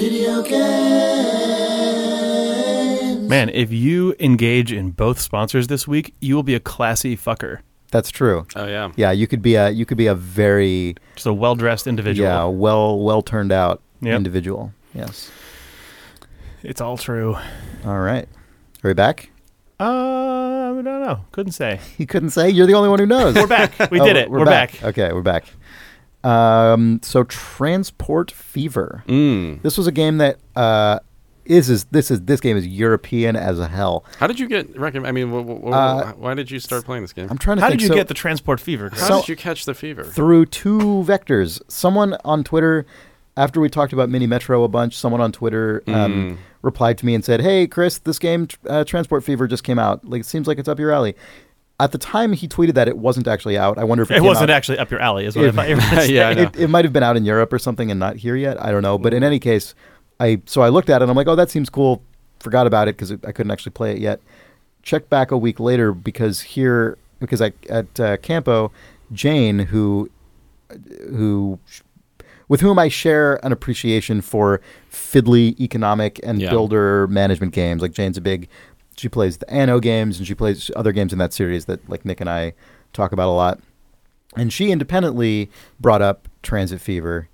Man, if you engage in both sponsors this week, you will be a classy fucker. That's true. Oh yeah. Yeah, you could be a you could be a very Just a well dressed individual. yeah well well turned out Yep. individual. Yes. It's all true. All right. Are we back? Uh, I don't know. Couldn't say. [LAUGHS] You couldn't say. You're the only one who knows. We're back. [LAUGHS] We Oh, did it. We're, back. Okay, we're back. Um, so Transport Fever. Mm. This was a game that uh, is is this is this game is European as a hell. How did you get recommend? I mean, wh- wh- wh- Uh, why did you start playing this game? I'm trying to How think. did you so get the transport fever? Chris? How so- did you catch the fever? through two vectors? Someone on Twitter, after we talked about Mini Metro a bunch, someone on Twitter um, Mm. replied to me and said, "Hey, Chris, this game uh, Transport Fever just came out. Like, it seems like it's up your alley." At the time he tweeted that, it wasn't actually out. I wonder if it, it came wasn't out- actually up your alley, is what I thought you [LAUGHS] were gonna. Yeah, I it, it might have been out in Europe or something and not here yet. I don't know. But in any case, I so I looked at it and I'm like, oh, that seems cool. Forgot about it because I couldn't actually play it yet. Checked back a week later because here because I at uh, Campo, Jane who who with whom I share an appreciation for fiddly economic and Yeah. builder management games. Like Jane's a big she plays the Anno games and she plays other games in that series that like Nick and I talk about a lot. And she independently brought up Transit Fever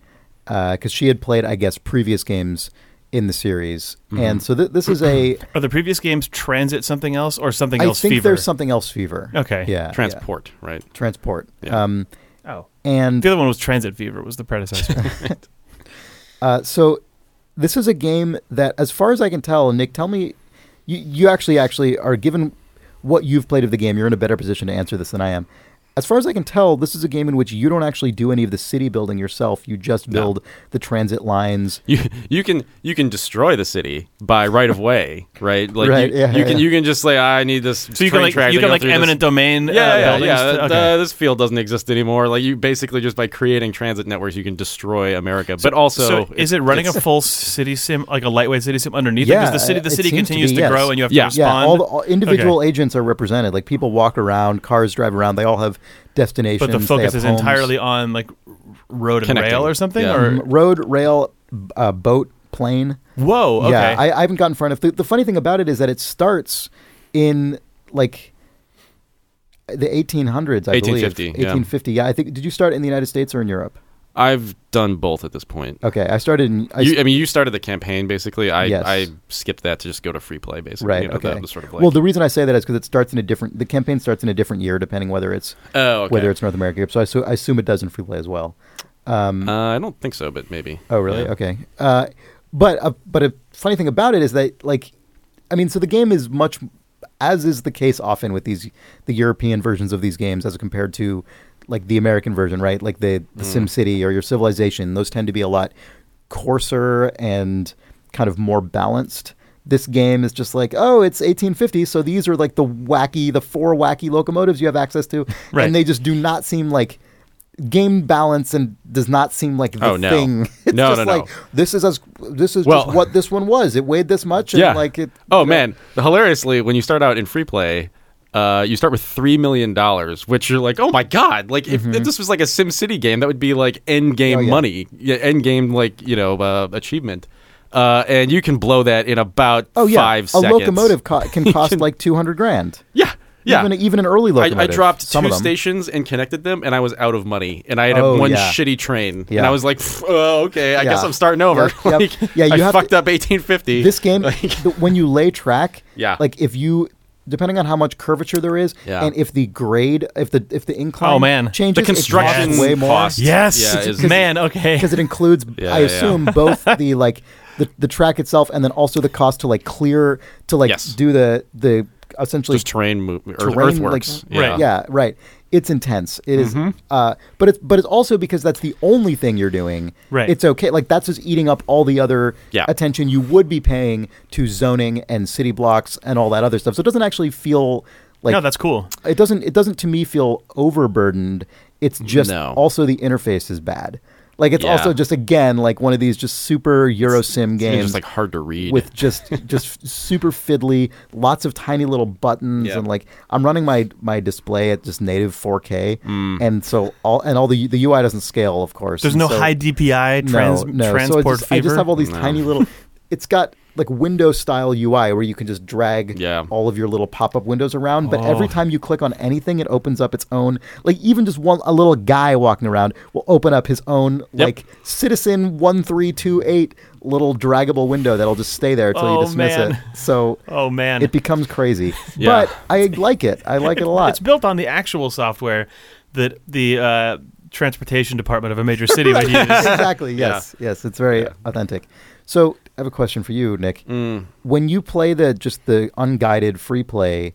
because she had played, I guess, previous games in the series. Mm-hmm. And so th- this is a. [CLEARS THROAT] Are the previous games transit something else or something I else think fever? there's something else fever. Okay. Yeah. yeah. Transport, right? Transport. Yeah. Um. And The other one was Transit Fever, was the predecessor. [LAUGHS] Uh, so this is a game that, as far as I can tell, Nick, tell me, you, you actually actually are given what you've played of the game. You're in a better position to answer this than I am. As far as I can tell, this is a game in which you don't actually do any of the city building yourself. You just No. build the transit lines. You you can you can destroy the city by right of way, right? Like Right, you, yeah, you yeah, can yeah. you can just say I need this. so you can like track you can like through this- eminent domain uh, Yeah, yeah, buildings. yeah. to- okay. uh, this field doesn't exist anymore. Like you basically just by creating transit networks, you can destroy America. But also, so is it running a full city sim, like a lightweight city sim underneath? Yeah, because the city the city seems to continues be, to, yes. grow and you have Yeah. to Yeah, respond. all the all, individual Okay. agents are represented. Like people walk around, cars drive around. They all have destinations. but the focus is homes. entirely on like road and Connecting. rail or something. Yeah. Or road, rail, uh, boat, plane. whoa, okay. Yeah, I, I haven't gotten far enough. The, the funny thing about it is that it starts in like the 1800s, I 1850, believe. yeah. 1850. Yeah, I think. Did you start in the United States or in Europe? I've done both at this point. Okay, I started in. I, you, I mean, you started the campaign basically. I Yes. I skipped that to just go to free play basically. right. You know, okay. Sort of like, well, the reason I say that is because it starts in a different. The campaign starts in a different year, depending whether it's oh, okay. whether it's North America. So I, assu- I assume it does in free play as well. Um, uh, I don't think so, but maybe. Oh, really? Yeah. Okay. Uh, but uh, but a funny thing about it is that like, I mean, so the game is much, as is the case often with these the European versions of these games as compared to like the American version, right? Like the the mm. SimCity or your Civilization. Those tend to be a lot coarser and kind of more balanced. This game is just like, oh, it's 1850, so these are like the wacky, the four wacky locomotives you have access to, [LAUGHS] Right. and they just do not seem like game balance and does not seem like the Oh, no. thing. [LAUGHS] It's No, just no, no. like this is as this is Well- just what this one was. It weighed this much, and Yeah. like it. Oh you know, man, hilariously, when you start out in free play, uh, you start with three million dollars, which you're like, oh my god! Like if, if this was like a SimCity game, that would be like end game Mm-hmm. Oh, yeah. money, yeah, end game like you know uh, achievement, uh, and you can blow that in about Oh yeah, five a seconds. locomotive co- [LAUGHS] can cost can- like two hundred grand. Yeah, yeah. Even even an early I, locomotive. I dropped some two stations and connected them, and I was out of money. And I had Oh, one yeah. shitty train, Yeah. and I was like, "Oh, okay, I Yeah. guess I'm starting over." Yep, yep. [LAUGHS] Like, Yeah, you I fucked to- up 1850. This game, [LAUGHS] Like- the, when you lay track, Yeah. like if you. Depending on how much curvature there is, Yeah. and if the grade, if the if the incline Oh, man. changes, the construction costs way more. cost. yes, yeah, is- man. Okay. because it includes Yeah, i yeah, assume both [LAUGHS] the like the, the track itself and then also the cost to like clear to like Yes. do the the essentially just terrain move, earth, terrain, earthworks. like- yeah. Right. yeah right it's intense It is, Mm-hmm. uh but it's but it's also because that's the only thing you're doing Right. it's okay like that's just eating up all the other Yeah. attention you would be paying to zoning and city blocks and all that other stuff so it doesn't actually feel like no, that's cool. it doesn't it doesn't to me feel overburdened It's just No. also the interface is bad. Like it's Yeah. also just again like one of these just super Eurosim It's even games just like hard to read. with just [LAUGHS] just super fiddly, lots of tiny little buttons, Yeah. and like I'm running my my display at just native 4K, Mm. and so all and all the the UI doesn't scale, of course. There's and no so- high DPI trans, no, no. So transport it's just, I just have all these No. tiny little. [LAUGHS] It's got like window style UI where you can just drag Yeah. all of your little pop up windows around. But every Oh. time you click on anything, it opens up its own. Like even just one a little guy walking around will open up his own Yep. like Citizen one three two eight little draggable window that'll just stay there until Oh, you dismiss man. it. So [LAUGHS] oh man, it becomes crazy. Yeah. But I like it. I like it a [LAUGHS] lot. It's built on the actual software that the uh, transportation department of a major city would [LAUGHS] use. exactly. Yes. Yes. It's very authentic. So I have a question for you, Nick. Mm. When you play the just the unguided free play,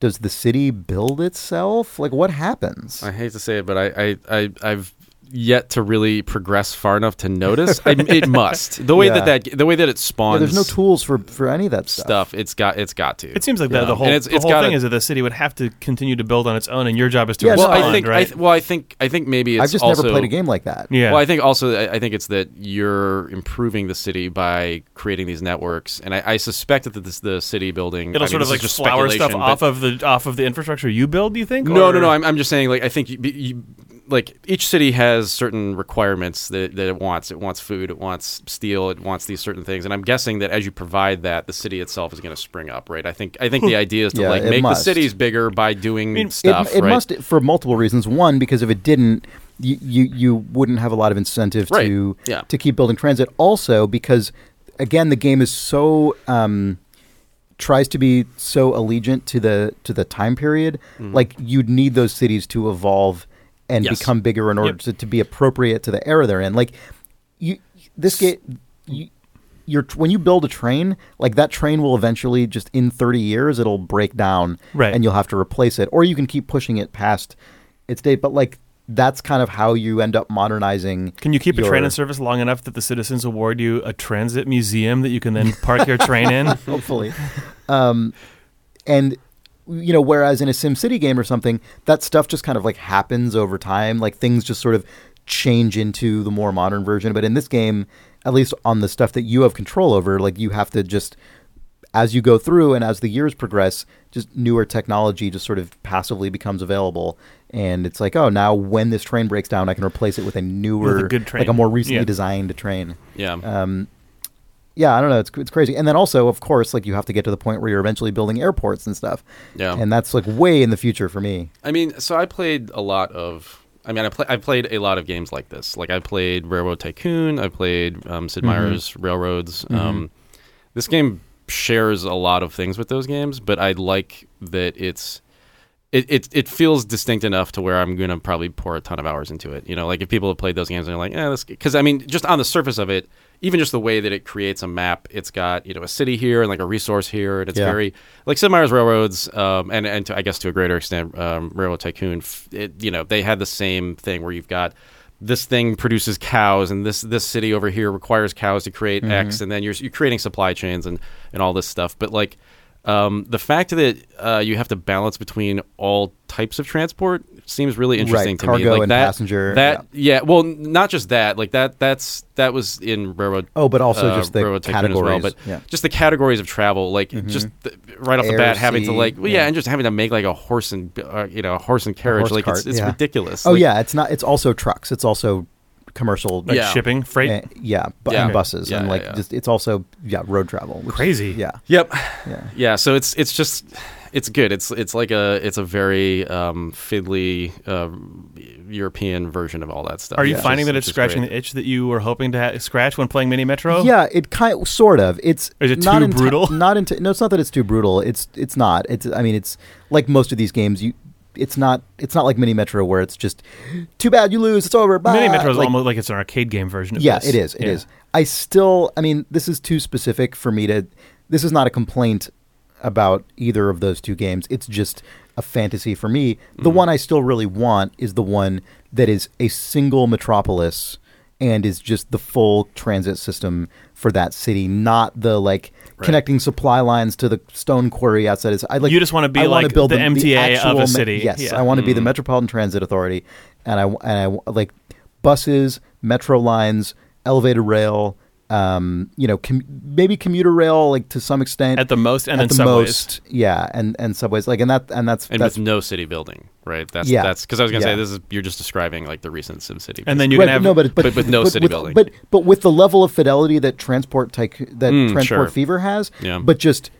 does the city build itself? Like what happens? I hate to say it, but I, I, I I've yet to really progress far enough to notice. I, it must [LAUGHS] the way Yeah. that that the way that it Yeah, spawns. there's no tools for for any of that stuff. stuff. It's got it's got to. It seems like the, Yeah. the whole, it's- the it's whole gotta- thing is that the city would have to continue to build on its own, and your job is to Yeah, no, well, respond, I think right? I th- well, I think I think maybe it's I've just also, never played a game like that. yeah. Well, I think also I I think it's that you're improving the city by creating these networks, and I, I suspect that this the city building. It'll I mean, sort of like is just flower stuff off of the off of the infrastructure you build. Do you think? No, Or- no, no. I'm, I'm just saying. Like, I think you, you, like each city has certain requirements that, that it wants. It wants food. It wants steel. It wants these certain things. And I'm guessing that as you provide that, the city itself is going to spring up, right? I think. I think the idea is to Yeah, like make must. the cities bigger by doing mean, it- It, stuff. it right? must for multiple reasons. One, because if it didn't, you you, you wouldn't have a lot of incentive Right. to Yeah. to keep building transit. Also, because again, the game is so um, tries to be so allegiant to the to the time period. Like you'd need those cities to evolve and. Yes. become bigger in order Yep. to, to be appropriate to the era they're in. Like you, this game. You, you're, when you build a train, like that train will eventually just in 30 years it'll break down Right. and you'll have to replace it or you can keep pushing it past its date but like that's kind of how you end up modernizing Can you keep a train in service long enough that the citizens award you a transit museum that you can then park your train in? [LAUGHS] hopefully um, and you know whereas in a SimCity game or something that stuff just kind of like happens over time like things just sort of change into the more modern version but in this game at least on the stuff that you have control over like you have to just as you go through and as the years progress just newer technology just sort of passively becomes available and it's like oh now when this train breaks down i can replace it with a newer good train. like a more recently Yeah. designed train Yeah. um, yeah, I don't know. It's it's crazy. And then also, of course, like you have to get to the point where you're eventually building airports and stuff. Yeah. And that's like way in the future for me. I mean, so I played a lot of. I mean, I play, I played a lot of games like this. Like I played Railroad Tycoon. I played um, Sid Mhm. Meier's Railroads. Mhm. Um, this game shares a lot of things with those games, but I like that it's. It, it, it feels distinct enough to where I'm gonna probably pour a ton of hours into it. You know, like if people have played those games and they're like, yeah, this because I mean, just on the surface of it, even just the way that it creates a map, it's got you know a city here and like a resource here, and it's Yeah. very like Sid Meier's Railroads, um, and and to, I guess to a greater extent, um, Railroad Tycoon. It, you know, they had the same thing where you've got this thing produces cows, and this this city over here requires cows to create X, and then you're you're creating supply chains and and all this stuff. But like um, the fact that uh, you have to balance between all types of transport seems really interesting Right, to me. cargo Like and that, passenger, That yeah. well, not just that. Like that. That's that was in railroad. Oh, but also uh, just the categories. as well. But yeah. just the categories of travel, like just the, right off the Air, bat, having to like, well, yeah. yeah. and just having to make like a horse and uh, you know a horse and carriage, horse like cart, it's, it's yeah. ridiculous. Oh Like, yeah, it's not. It's also trucks. It's also commercial. Like Yeah. shipping, freight. uh, yeah, bu- Yeah. and buses Yeah, and like yeah. just it's also yeah road travel. which- Crazy. Yeah, Yep. yeah. Yeah. So it's it's just it's good. It's it's like a it's a very um, fiddly um, European version of all that stuff. Are you which finding is- that it's scratching great. the itch that you were hoping to ha- scratch when playing Mini Metro? Yeah, it kind sort of. It's Is it not too enti- brutal? Not into. No, it's not that it's too brutal. It's it's not. It's. I mean, it's like most of these games. You. It's not. It's not like Mini Metro where it's just too bad you lose. It's over. Bye. Mini Metro is Like, almost like it's an arcade game version of yeah, this. it is. It Yeah. is. I still. I mean, this is too specific for me to. This is not a complaint about either of those two games. It's just a fantasy for me. The Mm-hmm. one I still really want is the one that is a single metropolis and is just the full transit system for that city, not the like Right. connecting supply lines to the stone quarry outside. I like You just wanna be I like build the MTA of a actual city. yes, Yeah. I want to be the Mm. Metropolitan Transit Authority, and I and I like buses, metro lines, elevated rail, um, you know, com- maybe commuter rail, like to some extent At the most, and At then the subways. most, yeah, and and subways, like, and that and that's and that's with no city building, right? That's Yeah. that's because I was gonna Yeah. say this is you're just describing like the recent SimCity. And then you right, can have no, but, but, but with no city with, building. But but with the level of fidelity that transport tyco- that Mm, transport sure. fever has, Yeah. but just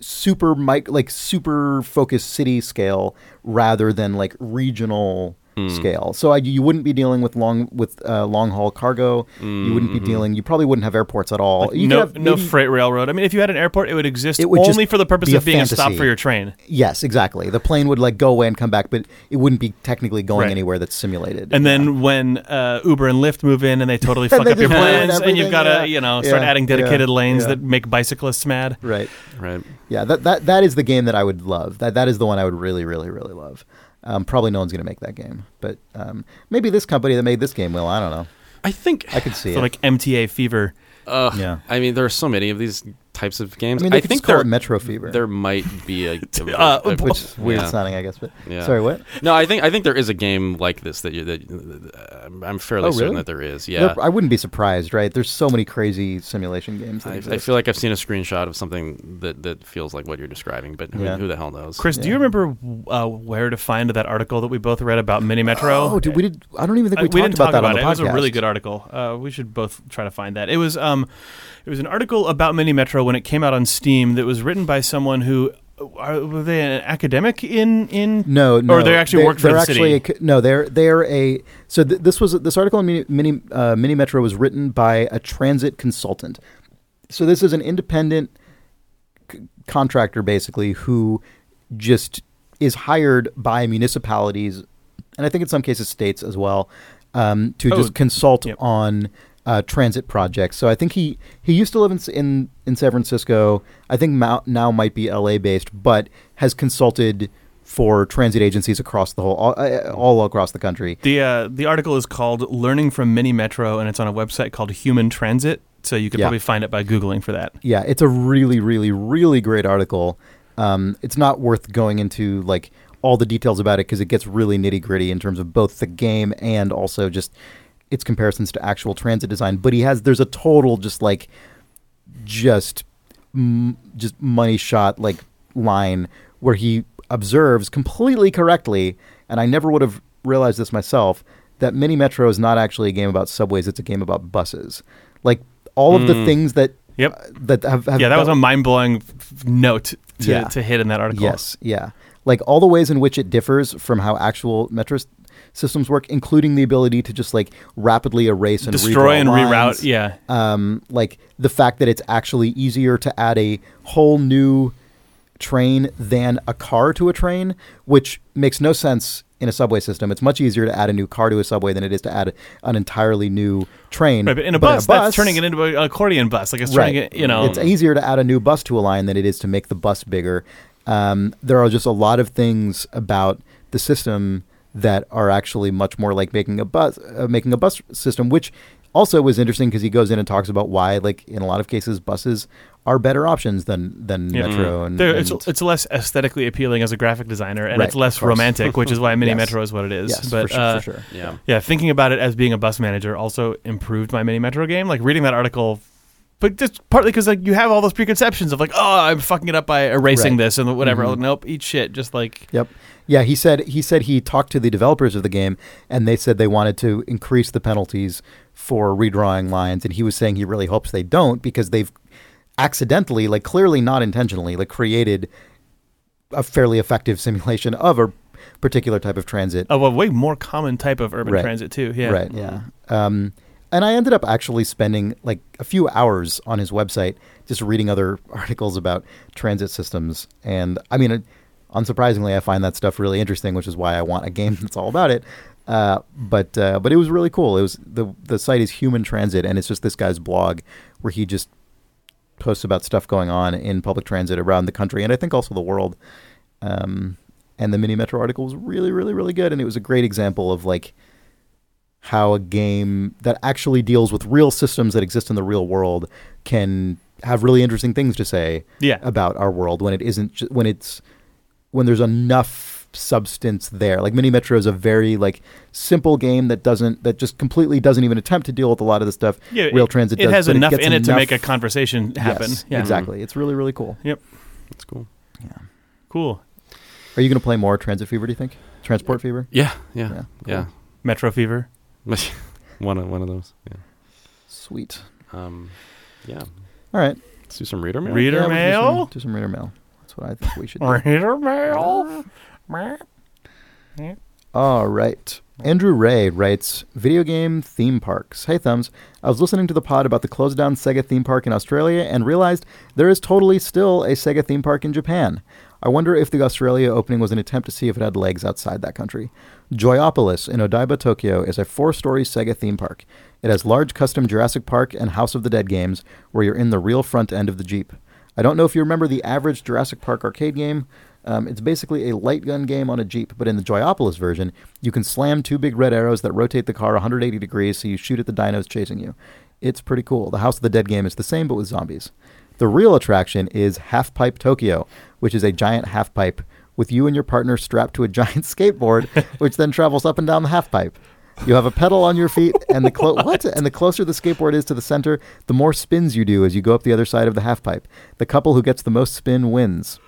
super mic like super focused city scale rather than like regional Hmm. scale. So I, you wouldn't be dealing with long with uh, long haul cargo. You wouldn't be dealing. You probably wouldn't have airports at all. you could no, have no freight railroad. I mean, if you had an airport, it would exist It would only for the purpose be of being a stop for your train. Yes, exactly. The plane would like go away and come back, but it wouldn't be technically going Right. anywhere that's simulated. And Yeah. then when uh, Uber and Lyft move in and they totally [LAUGHS] fuck they up your plans, and you've got to yeah. you know start Yeah, adding dedicated lanes that make bicyclists mad. right. right. Yeah, that, that that is the game that I would love. That that is the one I would really, really, really love. Um, probably no one's going to make that game, but um, maybe this company that made this game will. I don't know. I think I could see [LAUGHS] it. like MTA fever. Uh, Yeah. I mean, there are so many of these types of games. I games. mean, they I could think just call there it Metro Fever, there might be a, a- Uh, a- which is [LAUGHS] weird yeah. sounding, I guess. But Yeah. sorry, what? No, I think I think there is a game like this that you that uh, I'm- I'm fairly Oh, certain that there is. Yeah. There- I wouldn't be surprised, right? There's so many crazy simulation games. That I, I feel like I've seen a screenshot of something that, that feels like what you're describing, but who, Yeah. who the hell knows? Chris, do you remember uh, where to find that article that we both read about Mini Metro? Oh, did we did? I don't even think Uh, we, talked didn't about talk that about on it. the It was a really good article. Uh, we should both try to find that. It was um, it was an article about Mini Metro when it came out on Steam that was written by someone who are, were they an academic in in No, no. Or they actually worked for they're the actually city. A, no, they're they're a. So th- this was this article in Mini Mini, uh, Mini Metro was written by a transit consultant. So this is an independent c- contractor, basically, who just is hired by municipalities, and I think in some cases states as well, um, to Oh, just consult yep. on uh, transit projects. So I think he he used to live in in, in San Francisco. I think now might be L.A. based, but has consulted for transit agencies across the whole all, uh, all across the country. the uh, the article is called "Learning from Mini Metro" and it's on a website called Human Transit. So you could Yeah. probably find it by googling for that. Yeah, it's a really, really, really great article. Um, it's not worth going into like all the details about it because it gets really nitty gritty in terms of both the game and also just its comparisons to actual transit design. But he has there's a total just like just m- just money shot like line where he observes completely correctly, and I never would have realized this myself that Mini Metro is not actually a game about subways; it's a game about buses. Like all of the Mm. things that Yep. that have, have yeah, that was a mind blowing note to, Yeah. to hit in that article. Yes, yeah. Like all the ways in which it differs from how actual metro systems work, including the ability to just like rapidly erase and Destroy and lines. reroute. Yeah. Um, like the fact that it's actually easier to add a whole new train than a car to a train, which makes no sense in a subway system. It's much easier to add a new car to a subway than it is to add an entirely new train. Right, but in a bus, that's turning it into an accordion bus. Like it's turning it, you know. it's easier to add a new bus to a line than it is to make the bus bigger. Um, there are just a lot of things about the system that are actually much more like making a bus, uh, making a bus system, which also was interesting because he goes in and talks about why, like in a lot of cases, buses are better options than than Yeah. metro and, There- it's, and- it's less aesthetically appealing as a graphic designer, and Right, it's less romantic, which is why [LAUGHS] Mini Yes. Metro is what it is. yes, but for, sure, uh, for sure. Yeah. yeah, thinking about it as being a bus manager also improved my Mini Metro game. Like reading that article, but just partly because like you have all those preconceptions of like, oh, I'm fucking it up by erasing Right. this and whatever. Mhm. Oh, nope, eat shit. Just like Yep. Yeah, he said he said he talked to the developers of the game and they said they wanted to increase the penalties for redrawing lines and he was saying he really hopes they don't because they've accidentally, like clearly not intentionally, like created a fairly effective simulation of a particular type of transit. of a way more common type of urban Right. transit too. Yeah, Right, yeah. Um, and I ended up actually spending like a few hours on his website just reading other [LAUGHS] articles about transit systems. And I mean, unsurprisingly, I find that stuff really interesting, which is why I want a game [LAUGHS] that's all about it. Uh, but uh, but it was really cool. It was the the site is Human Transit, and it's just this guy's blog where he just posts about stuff going on in public transit around the country, and I think also the world. Um, and the mini metro article was really, really, really good, and it was a great example of like how a game that actually deals with real systems that exist in the real world can have really interesting things to say Yeah. about our world when it isn't ju- when it's when there's enough substance there. Like Mini Metro is a very like simple game that doesn't that just completely doesn't even attempt to deal with a lot of the stuff Yeah, Real it, Transit It does, has but it enough in it to make a conversation happen. Yes, yeah. exactly. It's really really cool. Yep. That's cool. Yeah. Cool. Are you going to play more Transit Fever? Do you think Transport Fever? Yeah, yeah, Yeah, yeah. Metro Fever. [LAUGHS] one of one of those. Yeah. Sweet. Um, yeah. All right. Let's do some reader mail. Reader Yeah, we can do mail. some- Do some reader mail. That's what I think we should do. Reader mail. All right. Andrew Ray writes Video game theme parks. Hey, Thumbs. I was listening to the pod about the closed down Sega theme park in Australia and realized there is totally still a Sega theme park in Japan. I wonder if the Australia opening was an attempt to see if it had legs outside that country. Joypolis in Odaiba, Tokyo is a four story Sega theme park. It has large custom Jurassic Park and House of the Dead games where you're in the real front end of the Jeep. I don't know if you remember the average Jurassic Park arcade game. Um, it's basically a light gun game on a Jeep, but in the Joypolis version, you can slam two big red arrows that rotate the car 180 degrees so you shoot at the dinos chasing you. It's pretty cool. The House of the Dead game is the same, but with zombies. The real attraction is Half Pipe Tokyo, which is a giant half pipe with you and your partner strapped to a giant [LAUGHS] skateboard, [LAUGHS] which then travels up and down the half pipe. You have a pedal on your feet, and the clo- [LAUGHS] what? And the closer the skateboard is to the center, the more spins you do as you go up the other side of the half pipe. The couple who gets the most spin wins.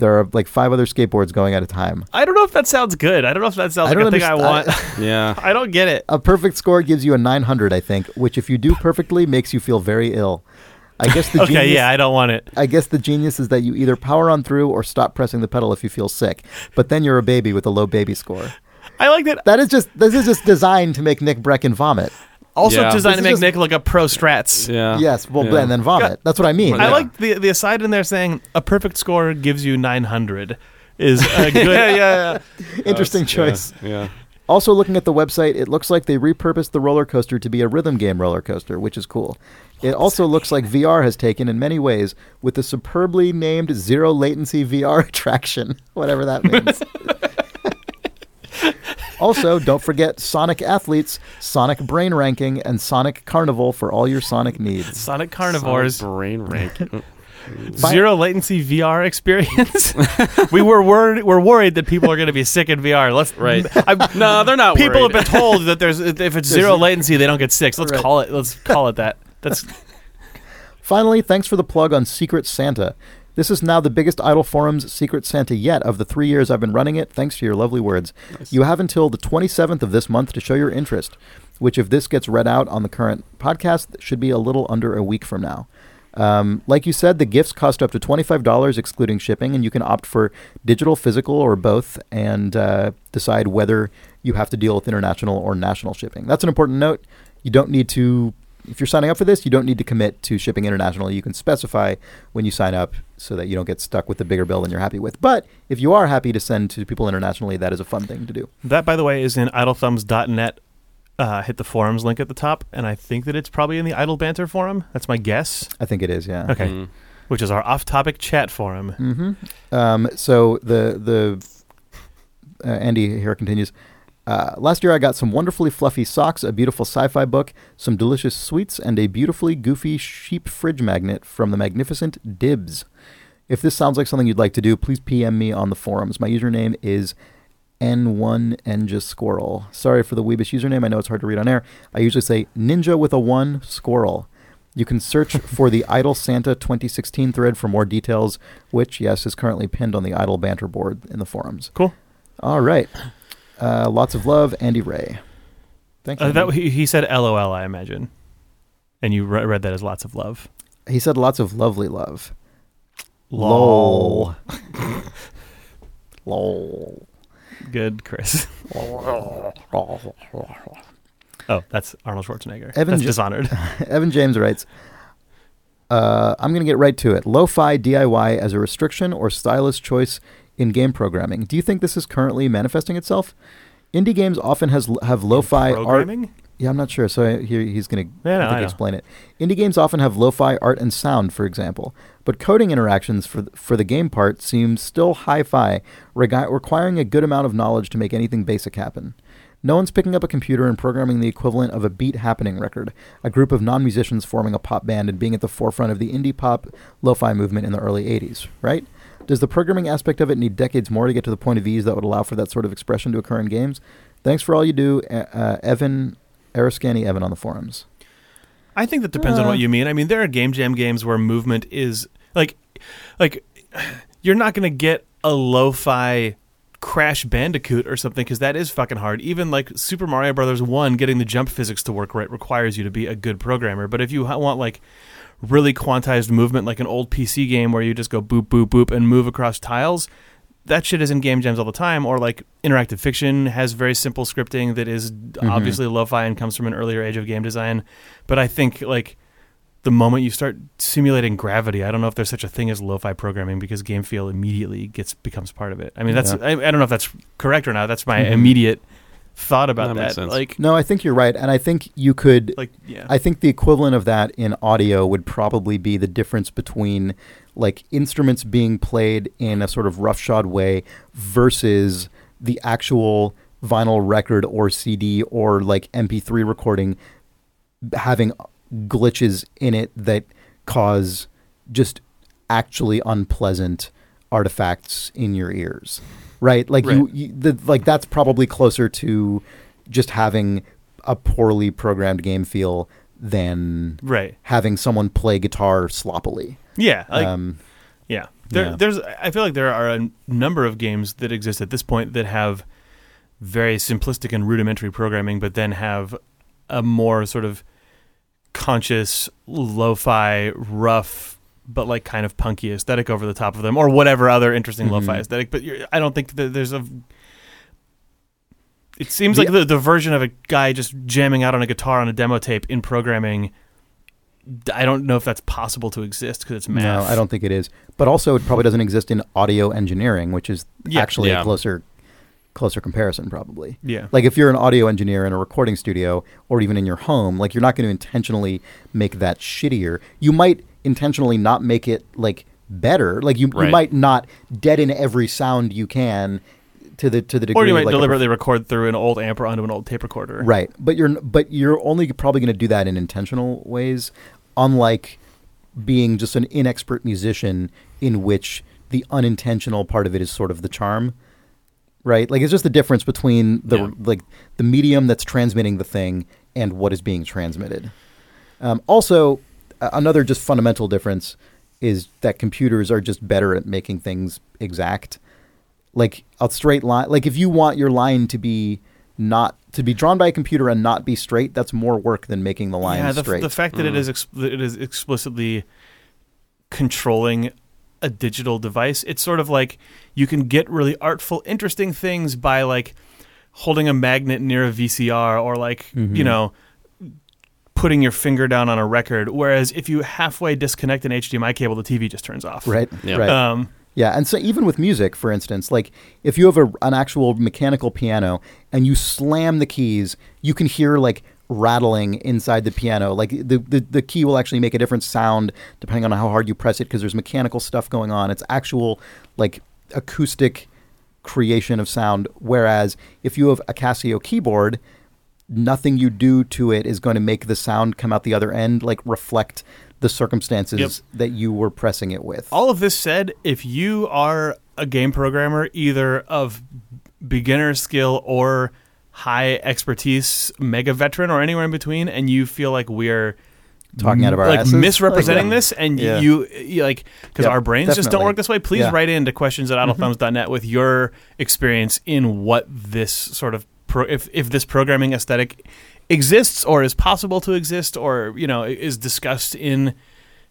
There are like five other skateboards going at a time. I don't know if that sounds good. I don't know if that sounds I like a thing I want. underst- [LAUGHS] Yeah. I don't get it. A perfect score gives you a 900, I think, which if you do perfectly makes you feel very ill. I guess the [LAUGHS] Okay, genius, yeah, I don't want it. I guess the genius is that you either power on through or stop pressing the pedal if you feel sick. But then you're a baby with a low baby score. I like that. That is just this is just designed to make Nick Breckon vomit. Also Yeah. designed to make just- Nick look a pro strats. Yeah. yes, well, Yeah. and then vomit. That's what I mean. I Yeah. like the the aside in there saying a perfect score gives you 900 is a [LAUGHS] good. yeah, yeah, yeah. [LAUGHS] Interesting Yeah, choice. Yeah. Also, looking at the website, it looks like they repurposed the roller coaster to be a rhythm game roller coaster, which is cool. It also looks like VR has taken in many ways with the superbly named zero latency VR [LAUGHS] attraction, whatever that means. Also, don't forget Sonic Athletics, Sonic Brain Ranking, and Sonic Carnival for all your Sonic needs. Sonic Carnivores Sonic brain rank. [LAUGHS] zero latency VR experience. [LAUGHS] we were worried. We're worried that people are going to be sick in VR. Let's Right. I'm, [LAUGHS] no, they're not. people worried. have been told that there's if it's zero latency they don't get sick. So let's Right. call it. Let's call it that. That's Finally, thanks for the plug on Secret Santa. This is now the biggest Idle Forum's Secret Santa yet of the three years I've been running it, thanks to your lovely words. You have until the 27th of this month to show your interest, which, if this gets read out on the current podcast, should be a little under a week from now. Um, like you said, the gifts cost up to $25 excluding shipping, and you can opt for digital, physical, or both, and uh, decide whether you have to deal with international or national shipping. That's an important note. You don't need to, if you're signing up for this, you don't need to commit to shipping internationally. You can specify when you sign up so that you don't get stuck with the bigger bill than you're happy with. But if you are happy to send to people internationally, that is a fun thing to do. that. By the way, is in idlethumbs.net. Uh, hit the forums link at the top, and I think that it's probably in the Idle Banter forum. That's my guess. I think it is, yeah. Okay, Mm. which is our off-topic chat forum. hmm Um, so the the uh, Andy here continues. Uh, last year, I got some wonderfully fluffy socks, a beautiful sci-fi book, some delicious sweets, and a beautifully goofy sheep fridge magnet from the magnificent Dibs. If this sounds like something you'd like to do, please PM me on the forums. My username is N1 Ninja Squirrel. Sorry for the Weebish username. I know it's hard to read on air. I usually say Ninja with a one Squirrel. You can search [LAUGHS] for the Idle Santa 2016 thread for more details, which, yes, is currently pinned on the Idle Banter board in the forums. Cool. All right. Uh, lots of love, Andy Ray. Thank you. Uh, that he, he said LOL, I imagine, and you re- read that as lots of love. he said lots of lovely love. Lol. [LAUGHS] Lol. Good, Chris. [LAUGHS] Oh, that's Arnold Schwarzenegger. Evan that's J- Dishonored. [LAUGHS] Evan James writes, uh, I'm going to get right to it. Lo-fi DIY as a restriction or stylist choice in game programming. Do you think this is currently manifesting itself? Indie games often has have lo-fi art. Yeah, I'm not sure. So here he's going to Yeah, no, explain it. Indie games often have lo-fi art and sound, for example, but coding interactions for th- for the game part seem still hi-fi, regi- requiring a good amount of knowledge to make anything basic happen. No one's picking up a computer and programming the equivalent of a beat happening record, a group of non-musicians forming a pop band and being at the forefront of the indie pop lo-fi movement in the early 80s, right? Does the programming aspect of it need decades more to get to the point of ease that would allow for that sort of expression to occur in games? Thanks for all you do, uh, uh, Evan, Ariscani Evan on the forums. I think that depends on Uh. what you mean. I mean, there are game jam games where movement is like, like you're not going to get a lo-fi Crash Bandicoot or something because that is fucking hard. Even like Super Mario Brothers One, getting the jump physics to work right requires you to be a good programmer. But if you want like really quantized movement, like an old PC game where you just go boop boop boop and move across tiles, that shit is in game jams all the time. Or like interactive fiction has very simple scripting that is mm-hmm. obviously lo-fi and comes from an earlier age of game design. But I think like the moment you start simulating gravity, I don't know if there's such a thing as lo-fi programming because game feel immediately gets becomes part of it. I mean, that's Yeah. I, I don't know if that's correct or not. That's my Mhm. immediate thought about That that. Like, No, I think you're right, and I think you could. like yeah, I think the equivalent of that in audio would probably be the difference between like instruments being played in a sort of roughshod way versus the actual vinyl record or CD or like MP3 recording having glitches in it that cause just actually unpleasant artifacts in your ears. Right? Like you, you the, like that's probably closer to just having a poorly programmed game feel than right. having someone play guitar sloppily. Yeah, like um, yeah. There, yeah. There's I feel like there are a number of games that exist at this point that have very simplistic and rudimentary programming, but then have a more sort of conscious, lo-fi, rough, but like kind of punky aesthetic over the top of them, or whatever other interesting Mhm. lo-fi aesthetic. But you're, I don't think that there's a. It seems The- like the the version of a guy just jamming out on a guitar on a demo tape in programming. I don't know if that's possible to exist because it's math. no, I don't think it is. But also, it probably doesn't exist in audio engineering, which is Yeah. actually Yeah. a closer closer comparison, probably. Yeah. Like if you're an audio engineer in a recording studio or even in your home, like you're not going to intentionally make that shittier. You might intentionally not make it like better. Like you, you might not deaden every sound you can to the to the degree or you might like a deliberately record through an old amp or onto an old tape recorder. Right, but you're but you're only probably going to do that in intentional ways, unlike being just an inexpert musician in which the unintentional part of it is sort of the charm. Right, like it's just the difference between the Yeah. like the medium that's transmitting the thing and what is being transmitted. Um, also, a- another just fundamental difference is that computers are just better at making things exact like a straight line like if you want your line to be not to be drawn by a computer and not be straight that's more work than making the line yeah, the, straight the fact that it Mhm. is ex- that it is explicitly controlling a digital device, it's sort of like you can get really artful, interesting things by like holding a magnet near a VCR or like Mhm. you know putting your finger down on a record. Whereas if you halfway disconnect an HDMI cable, the TV just turns off. right Yeah. right Um, yeah and so even with music for instance like if you have a, an actual mechanical piano and you slam the keys you can hear like rattling inside the piano. Like the, the, the key will actually make a different sound depending on how hard you press it because there's mechanical stuff going on. It's actual like acoustic creation of sound. Whereas if you have a casio keyboard nothing you do to it is going to make the sound come out the other end like reflect the circumstances Yep. that you were pressing it with. All of this said, if you are a game programmer, either of beginner skill or high expertise, mega veteran, or anywhere in between, and you feel like we're Talking out of our like asses? misrepresenting Like, this, and Yeah. you, you like because Yep, our brains just don't work this way. Please Yeah. Mm-hmm. write into questions at idlethumbs.net with your experience in what this sort of pro- if if this programming aesthetic exists or is possible to exist or you know is discussed in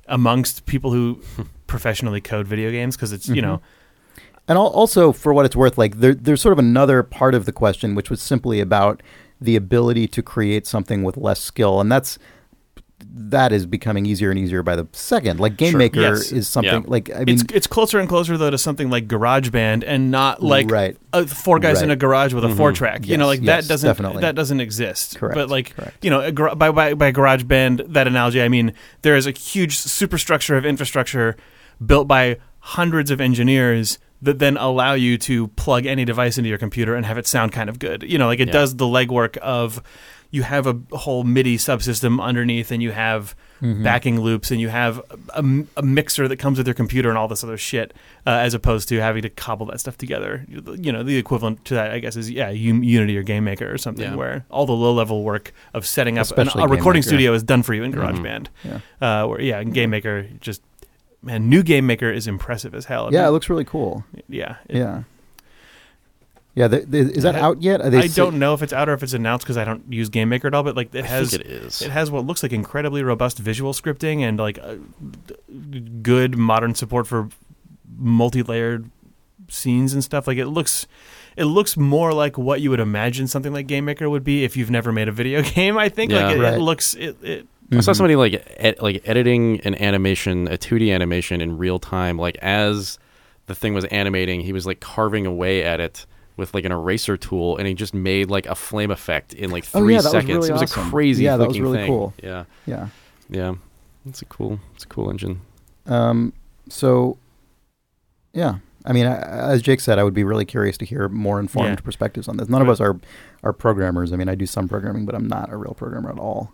amongst people who [LAUGHS] professionally code video games because it's you Mhm. know And also, for what it's worth, like there, there's sort of another part of the question, which was simply about the ability to create something with less skill, and that's that is becoming easier and easier by the second. Like Game Sure. Maker Yes. is something Yeah. like I mean, it's it's closer and closer though to something like GarageBand and not like right, uh, four guys in a garage with a Mhm. four track. you know, like yes, that doesn't definitely. that doesn't exist. Correct, But like correct. you know, a gar- by by by GarageBand, that analogy, I mean there is a huge superstructure of infrastructure built by hundreds of engineers that then allow you to plug any device into your computer and have it sound kind of good. You know, like it Yeah. does the legwork of you have a whole MIDI subsystem underneath, and you have Mm-hmm. backing loops, and you have a, a mixer that comes with your computer and all this other shit, uh, as opposed to having to cobble that stuff together. You know, the equivalent to that, I guess, is yeah, U- Unity or Game Maker or something, Yeah. where all the low level work of setting up an, a recording Maker. studio is done for you in Mhm. GarageBand. Yeah. Uh, where yeah, in Game Maker, just man, new Game Maker is impressive as hell. I Yeah, it mean, looks really cool. yeah, it- Yeah. Yeah, the, the, is that I- out yet? Are they I sa- don't know if it's out or if it's announced because I don't use Game Maker at all. But like, it I has think it is. it has what looks like incredibly robust visual scripting and like uh, good modern support for multi-layered scenes and stuff. Like it looks, it looks more like what you would imagine something like Game Maker would be if you've never made a video [LAUGHS] game. I think Yeah. like it, Right. it looks it, it I saw Mhm. somebody like ed- like editing an animation, a 2D animation in real time, like as the thing was animating, he was like carving away at it with like an eraser tool, and he just made like a flame effect in like Oh, three yeah, that was seconds. really it was awesome. a crazy Yeah, that was looking really thing. cool. Yeah, Yeah. yeah, it's a cool, it's a cool engine. Um, so, yeah. I mean, I, as Jake said, I would be really curious to hear more informed Yeah. perspectives on this. None of us are are programmers. I mean, I do some programming, but I'm not a real programmer at all.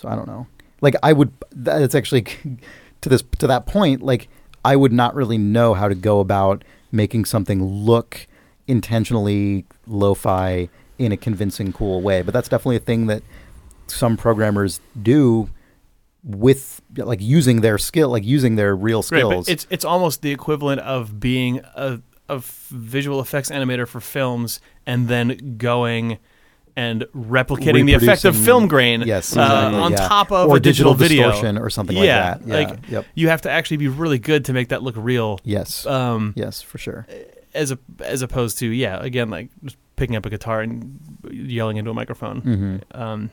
So I don't know. Like, I would. That's actually [LAUGHS] to this to that point. Like, I would not really know how to go about making something look intentionally lo-fi in a convincing, cool way. But that's definitely a thing that some programmers do with like using their skill, like using their real skills. but it's it's almost the equivalent of being a, a visual effects animator for films and then going and replicating the effect of film grain yes, uh, exactly, on yeah. top of or a digital, video. distortion or something Yeah, like that. Yeah. like- yep. You have to actually be really good to make that look real. Yes. Um, yes, for sure. as a as opposed to yeah, again like just picking up a guitar and yelling into a microphone. hmm Um,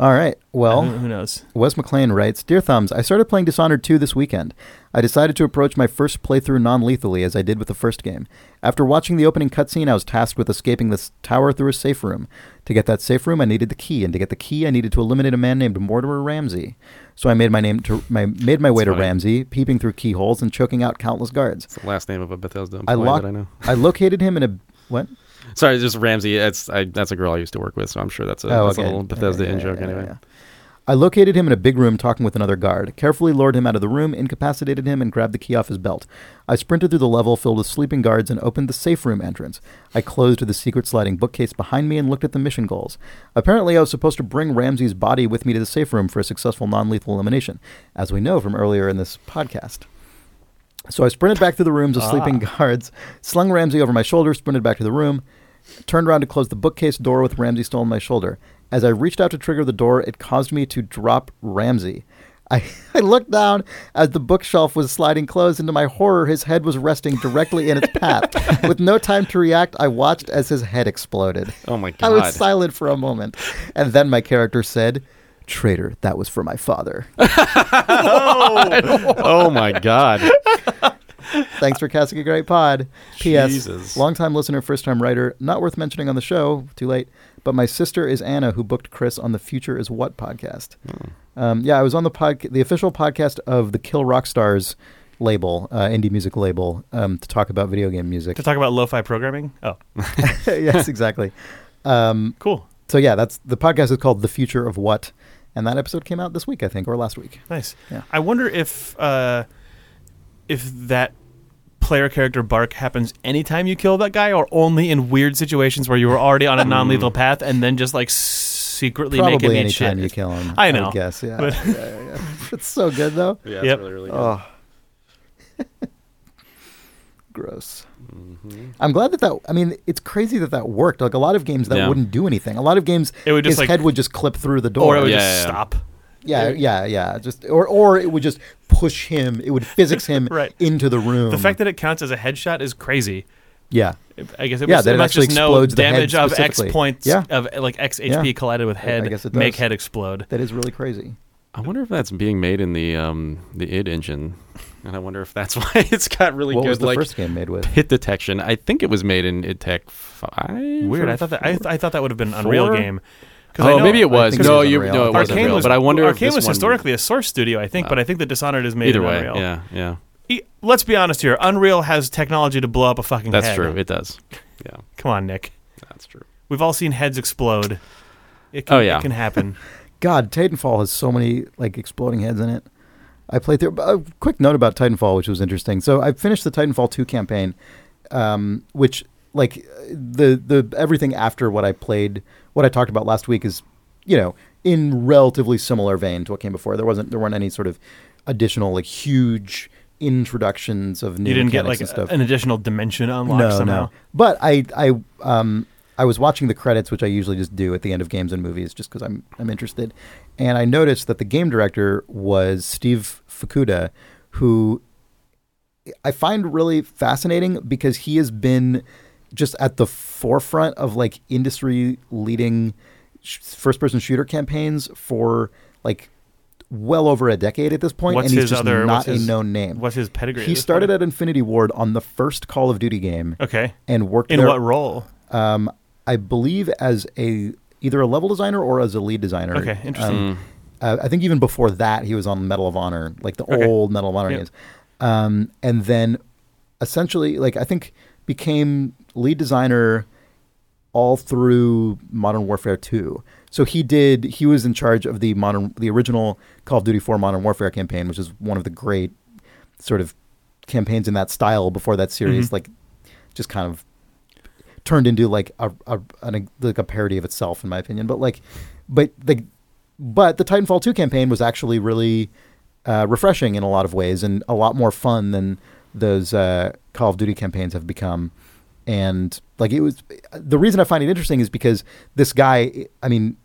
All right. Well, who, who knows? Wes McLean writes, Dear Thumbs, I started playing Dishonored 2 this weekend. I decided to approach my first playthrough non-lethally as I did with the first game. After watching the opening cutscene, I was tasked with escaping this tower through a safe room. To get that safe room, I needed the key, and to get the key, I needed to eliminate a man named Mortimer Ramsey. So I made my name to my made my way That's to funny. Ramsey, peeping through keyholes and choking out countless guards. It's the last name of a Bethesda employee I locked- that I know. I located him in a what? Sorry, just Ramsey. That's I, that's a girl I used to work with, so I'm sure that's a, Oh, that's okay. a little Bethesda Yeah, in yeah, joke yeah, anyway. I located him in a big room talking with another guard, carefully lured him out of the room, incapacitated him, and grabbed the key off his belt. I sprinted through the level filled with sleeping guards and opened the safe room entrance. I closed the secret sliding bookcase behind me and looked at the mission goals. Apparently, I was supposed to bring Ramsey's body with me to the safe room for a successful non lethal elimination, as we know from earlier in this podcast. So I sprinted back through the rooms of ah. sleeping [LAUGHS] guards, slung Ramsey over my shoulder, sprinted back to the room, turned around to close the bookcase door with Ramsey still on my shoulder. As I reached out to trigger the door, it caused me to drop Ramsey. I, [LAUGHS] I looked down as the bookshelf was sliding closed. Into my horror, his head was resting directly in its [LAUGHS] path. With no time to react, I watched as his head exploded. Oh my god. I was silent for a moment. And then my character said, Traitor, that was for my father. [LAUGHS] Oh, oh my god! Thanks for casting a great pod. P.S. Jesus. Longtime listener, first time writer. Not worth mentioning on the show. Too late. But my sister is Anna, who booked Chris on the Future Is What podcast. Um, yeah, I was on the pod, the official podcast of the Kill Rock Stars label, uh, indie music label, um, to talk about video game music. To talk about lo-fi programming. Oh, [LAUGHS] [LAUGHS] yes, exactly. Um, cool, so yeah, that's the podcast is called The Future of What, and that episode came out this week, I think, or last week. nice. Yeah. I wonder if uh, if that player character bark happens anytime you kill that guy, or only in weird situations where you were already on a non-lethal path and then just like secretly make it Probably eat anytime shit. you kill him. I would know, guess, yeah. but- [LAUGHS] yeah, yeah, yeah. It's so good though. Yeah, it's Yep. really really good. Oh, [LAUGHS] gross. Mhm. I'm glad that that. I mean, it's crazy that that worked. Like a lot of games that Yeah. wouldn't do anything. A lot of games, It would just his like, head would just clip through the door. or it would Yeah, just yeah, yeah. stop. yeah, yeah, yeah. Just or or it would just push him. It would physics him [LAUGHS] Right. into the room. The fact that it counts as a headshot is crazy. yeah, I guess it, Yeah, was, that it it must actually just know explodes the head damage of X specifically. points Yeah. of like X HP Yeah. collided with I- I head, guess it make head explode. that is really crazy. I wonder if that's being made in the um the id engine, and I wonder if that's [LAUGHS] why it's got really what good was the like first game made with? hit detection. I think it was made in id Tech five. Weird. I thought that I, four? I thought that would have been an Unreal game. 'Cause I Oh, know maybe it was. think it No, was you Unreal. no, it wasn't Arkane real. was, But I wonder Arkane if this was one, historically a Source studio, I think, Wow. but I think that Dishonored is made Either in way, Unreal. yeah, yeah, E- Let's be honest here. Unreal has technology to blow up a fucking that's head. true. It does. Yeah, Come on, Nick. that's true. We've all seen heads explode. It can, Oh, yeah. it can happen. [LAUGHS] God, Titanfall has so many like exploding heads in it. I played through. A quick note about Titanfall, which was interesting. So I finished the Titanfall two campaign, um, which like the the everything after what I played, what I talked about last week is, you know, in relatively similar vein to what came before. There wasn't there weren't any sort of additional like huge introductions of new you didn't get like and stuff. an additional dimension unlocked no, somehow. no. But I, I, um, I was watching the credits, which I usually just do at the end of games and movies, just because I'm, I'm interested. And I noticed that the game director was Steve Fukuda, who I find really fascinating because he has been just at the forefront of like industry leading sh- first person shooter campaigns for like well over a decade at this point, What's and he's his just other- not his- a known name. What's his pedigree? He this started point? at Infinity Ward on the first Call of Duty game okay. and worked In there, what role? um, I believe as a either a level designer or as a lead designer. Okay, interesting. Um, uh, I think even before that, he was on Medal of Honor, like the Okay. old Medal of Honor Yep. games. Um, and then essentially, like I think became lead designer all through Modern Warfare 2. So he did. He was in charge of the modern, the original Call of Duty 4 Modern Warfare campaign, which is one of the great sort of campaigns in that style before that series, Mhm. like just kind of turned into like a, a an, like a parody of itself, in my opinion. But like, but the but the Titanfall 2 campaign was actually really uh, refreshing in a lot of ways and a lot more fun than those uh, Call of Duty campaigns have become. And like it was, the reason I find it interesting is because this guy, I mean,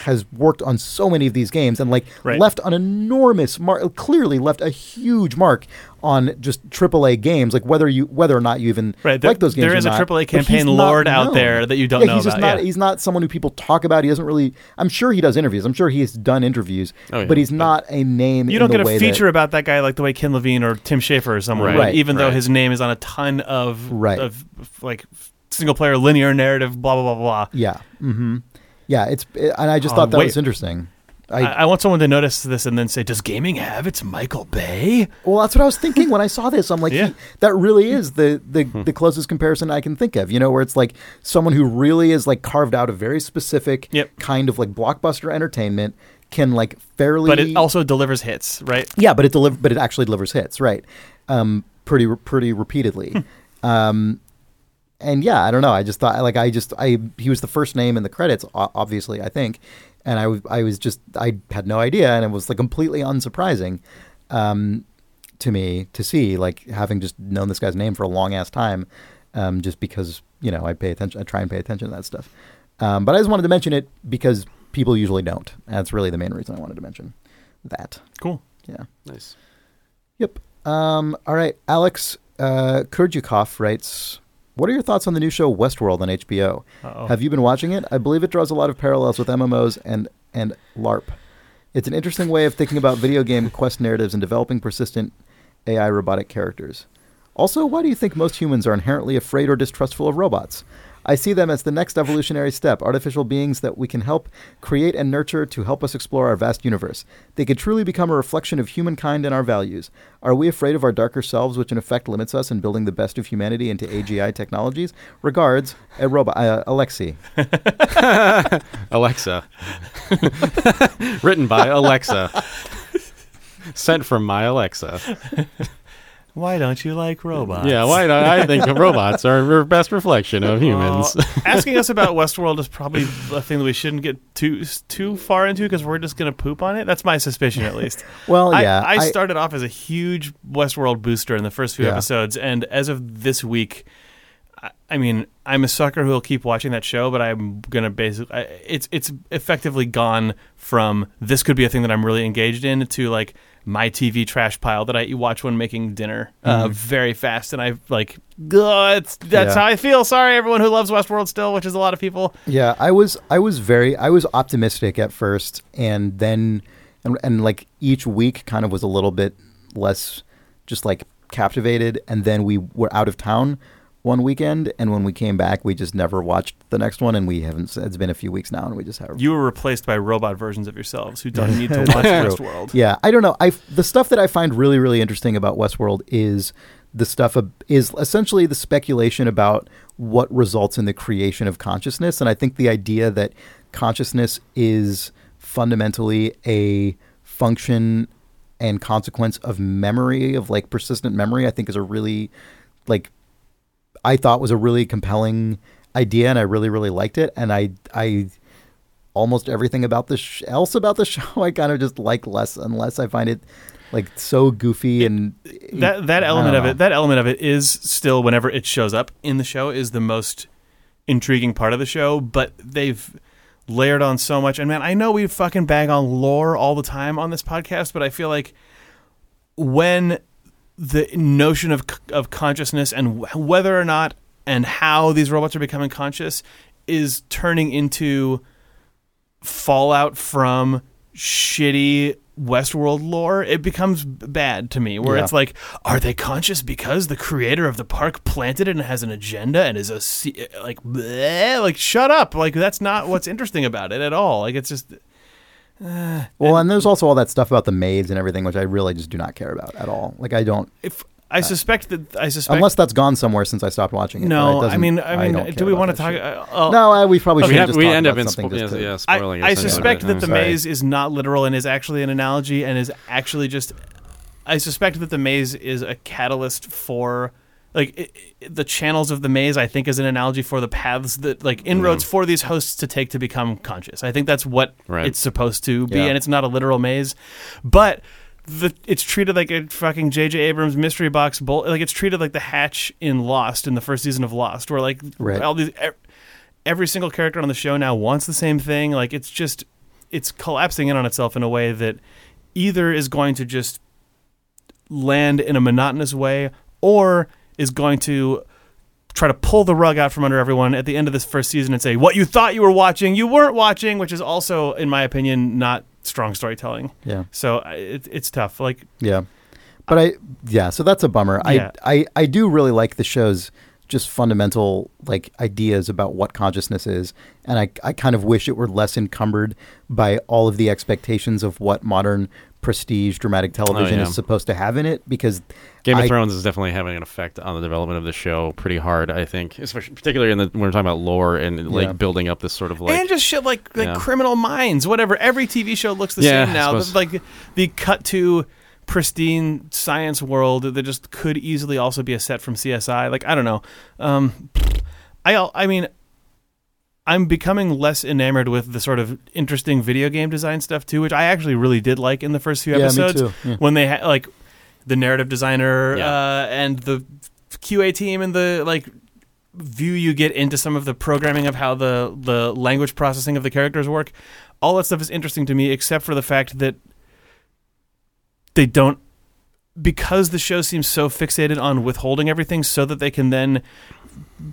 has worked on so many of these games and like Right. left an enormous mark, clearly left a huge mark on just AAA games. Like whether you, whether or not you even Right. There, like those games, there is or is a. AAA But campaign lord out there that you don't yeah, know he's just about. not. yeah. He's not someone who people talk about. He doesn't really. I'm sure he does interviews. I'm sure he's done interviews, Oh, yeah. but he's not a name. you don't the get a way feature That, about that guy like the way Ken Levine or Tim Schafer or someone, Right. would, Right, even though his name is on a ton of Right. of like single player linear narrative, blah blah blah blah. yeah, hmm yeah. It's and I just Oh, thought that wait. was interesting. I, I want someone to notice this and then say, "Does gaming have its Michael Bay?" Well, that's what I was thinking when I saw this. I'm like, Yeah. that really is the the, the closest comparison I can think of. You know, where it's like someone who really is like carved out a very specific Yep. kind of like blockbuster entertainment can like fairly, But it also delivers hits, right? yeah, but it deliver, but it actually delivers hits, right? Um, pretty pretty repeatedly. um, and yeah, I don't know. I just thought like I just I he was the first name in the credits, obviously. I think, and I I was just I had no idea, and it was like completely unsurprising um, to me to see like having just known this guy's name for a long ass time, um, just because you know I pay attention, I try and pay attention to that stuff. Um, but I just wanted to mention it because people usually don't. That's really the main reason I wanted to mention that. Cool. Yeah. Nice. Yep. Um, all right. Alex uh, Kurdyukov writes, "What are your thoughts on the new show Westworld on HBO? Uh-oh. Have you been watching it? I believe it draws a lot of parallels with MMOs and and LARP. It's an interesting way of thinking about video game quest narratives and developing persistent AI robotic characters. Also, why do you think most humans are inherently afraid or distrustful of robots? I see them as the next evolutionary step, artificial beings that we can help create and nurture to help us explore our vast universe. They could truly become a reflection of humankind and our values. Are we afraid of our darker selves, which in effect limits us in building the best of humanity into AGI technologies? Regards, a robot, uh, Alexi. [LAUGHS] Alexa. [LAUGHS] Written by Alexa. [LAUGHS] Sent from my Alexa. Why don't you like robots? Yeah, why not? I think robots are the best reflection of humans. Well, [LAUGHS] asking us about Westworld is probably a thing that we shouldn't get too too far into because we're just going to poop on it. That's my suspicion, at least. [LAUGHS] Well, I, yeah, I, started off as a huge Westworld booster in the first few Yeah. episodes, and as of this week, I, I mean, I'm a sucker who will keep watching that show, but I'm gonna basically, I, it's it's effectively gone from this could be a thing that I'm really engaged in to like my TV trash pile that I watch when making dinner uh, Mhm. very fast, and I like, that's Yeah. how I feel. Sorry, everyone who loves Westworld still, which is a lot of people. Yeah, I was I was very I was optimistic at first and then and, and like each week kind of was a little bit less just like captivated and then we were out of town one weekend and when we came back we just never watched the next one and we haven't it's been a few weeks now and we just haven't You were replaced by robot versions of yourselves who don't need to [LAUGHS] watch Westworld. Yeah, I don't know. I the stuff that I find really really interesting about Westworld is the stuff ab- is essentially the speculation about what results in the creation of consciousness. And I think the idea that consciousness is fundamentally a function and consequence of memory, of like persistent memory, I think is a really, like, I thought was a really compelling idea, and I really, really liked it. And I, I, almost everything about the sh- else about the [LAUGHS] show, I kind of just like less unless I find it like so goofy and that that element of it that element of it is still whenever it shows up in the show is the most intriguing part of the show but they've layered on so much. And man i know we fucking bag on lore all the time on this podcast but i feel like when the notion of of consciousness and whether or not and how these robots are becoming conscious is turning into fallout from shitty Westworld lore, it becomes bad to me. Where Yeah. it's like, are they conscious because the creator of the park planted it and has an agenda and is a like, bleh, like shut up, like that's not what's interesting about it at all. Like it's just well, and there's also all that stuff about the maids and everything, which I really just do not care about at all. Like I don't, if I suspect that I suspect unless that's gone somewhere since I stopped watching it. but it no, I mean, I mean, don't do we want to talk? Uh, uh, no, I, we probably we, should have, just we talk end about up in something spo- just yeah, to- yeah, I, spoiling. I essentially, suspect but, that uh, the maze is not literal and is actually an analogy and is actually just. I suspect that the maze is a catalyst for. Like it, it- the channels of the maze, I think is an analogy for the paths that, like inroads mm. for these hosts to take to become conscious. I think that's what Right. it's supposed to be, Yeah. and it's not a literal maze, but the it's treated like a fucking J.J. Abrams mystery box bull. Like it's treated like the hatch in Lost in the first season of Lost, where like Right. all these every single character on the show now wants the same thing. Like it's just it's collapsing in on itself in a way that either is going to just land in a monotonous way or is going to try to pull the rug out from under everyone at the end of this first season and say what you thought you were watching you weren't watching which is also in my opinion not strong storytelling yeah. so I- it, it's tough like Yeah. But I yeah, so that's a bummer. Yeah. I, I I do really like the show's just fundamental like ideas about what consciousness is and I I kind of wish it were less encumbered by all of the expectations of what modern prestige dramatic television Oh, yeah. is supposed to have in it because Game of I- Thrones is definitely having an effect on the development of the show pretty hard. I think, especially particularly in the when we're talking about lore and like Yeah. building up this sort of like and just shit like like Yeah. Criminal Minds, whatever. Every TV show looks the Yeah, same now. The- like the cut to pristine science world that just could easily also be a set from CSI. Like I don't know. Um, I I mean. I'm becoming less enamored with the sort of interesting video game design stuff too, which I actually really did like in the first few Yeah, me episodes. too. Yeah. When they had like the narrative designer Yeah. uh, and the QA team and the like view you get into some of the programming of how the the language processing of the characters work. All that stuff is interesting to me, except for the fact that they don't because the show seems so fixated on withholding everything so that they can then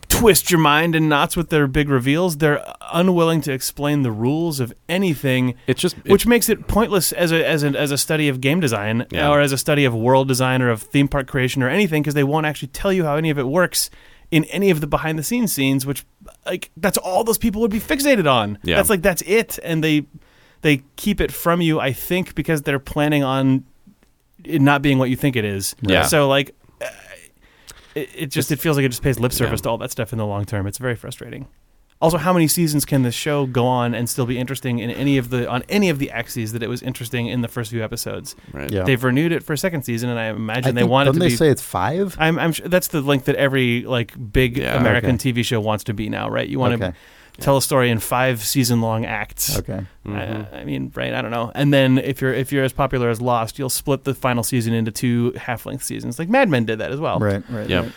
twist your mind in knots with their big reveals they're unwilling to explain the rules of anything it's just which makes it pointless as a as a as a study of game design Yeah. or as a study of world design or of theme park creation or anything because they won't actually tell you how any of it works in any of the behind the scenes scenes which like that's all those people would be fixated on Yeah. that's like that's it and they they keep it from you i think because they're planning on it not being what you think it is Yeah. so like it, it just it feels like it just pays lip service Yeah. to all that stuff in the long term it's very frustrating also, how many seasons can this show go on and still be interesting in any of the on any of the axes that it was interesting in the first few episodes? right. Yeah. They've renewed it for a second season, and I imagine I they think, want it don't to they be. say it's 5? I'm, I'm sure that's the length that every like big Yeah, American okay. TV show wants to be now, right? You want okay. to tell a story in five season long acts. Okay. Mhm. I, I mean, right? I don't know. And then if you're if you're as popular as Lost, you'll split the final season into two half length seasons. Like Mad Men did that as well. Right, right. Yep. right.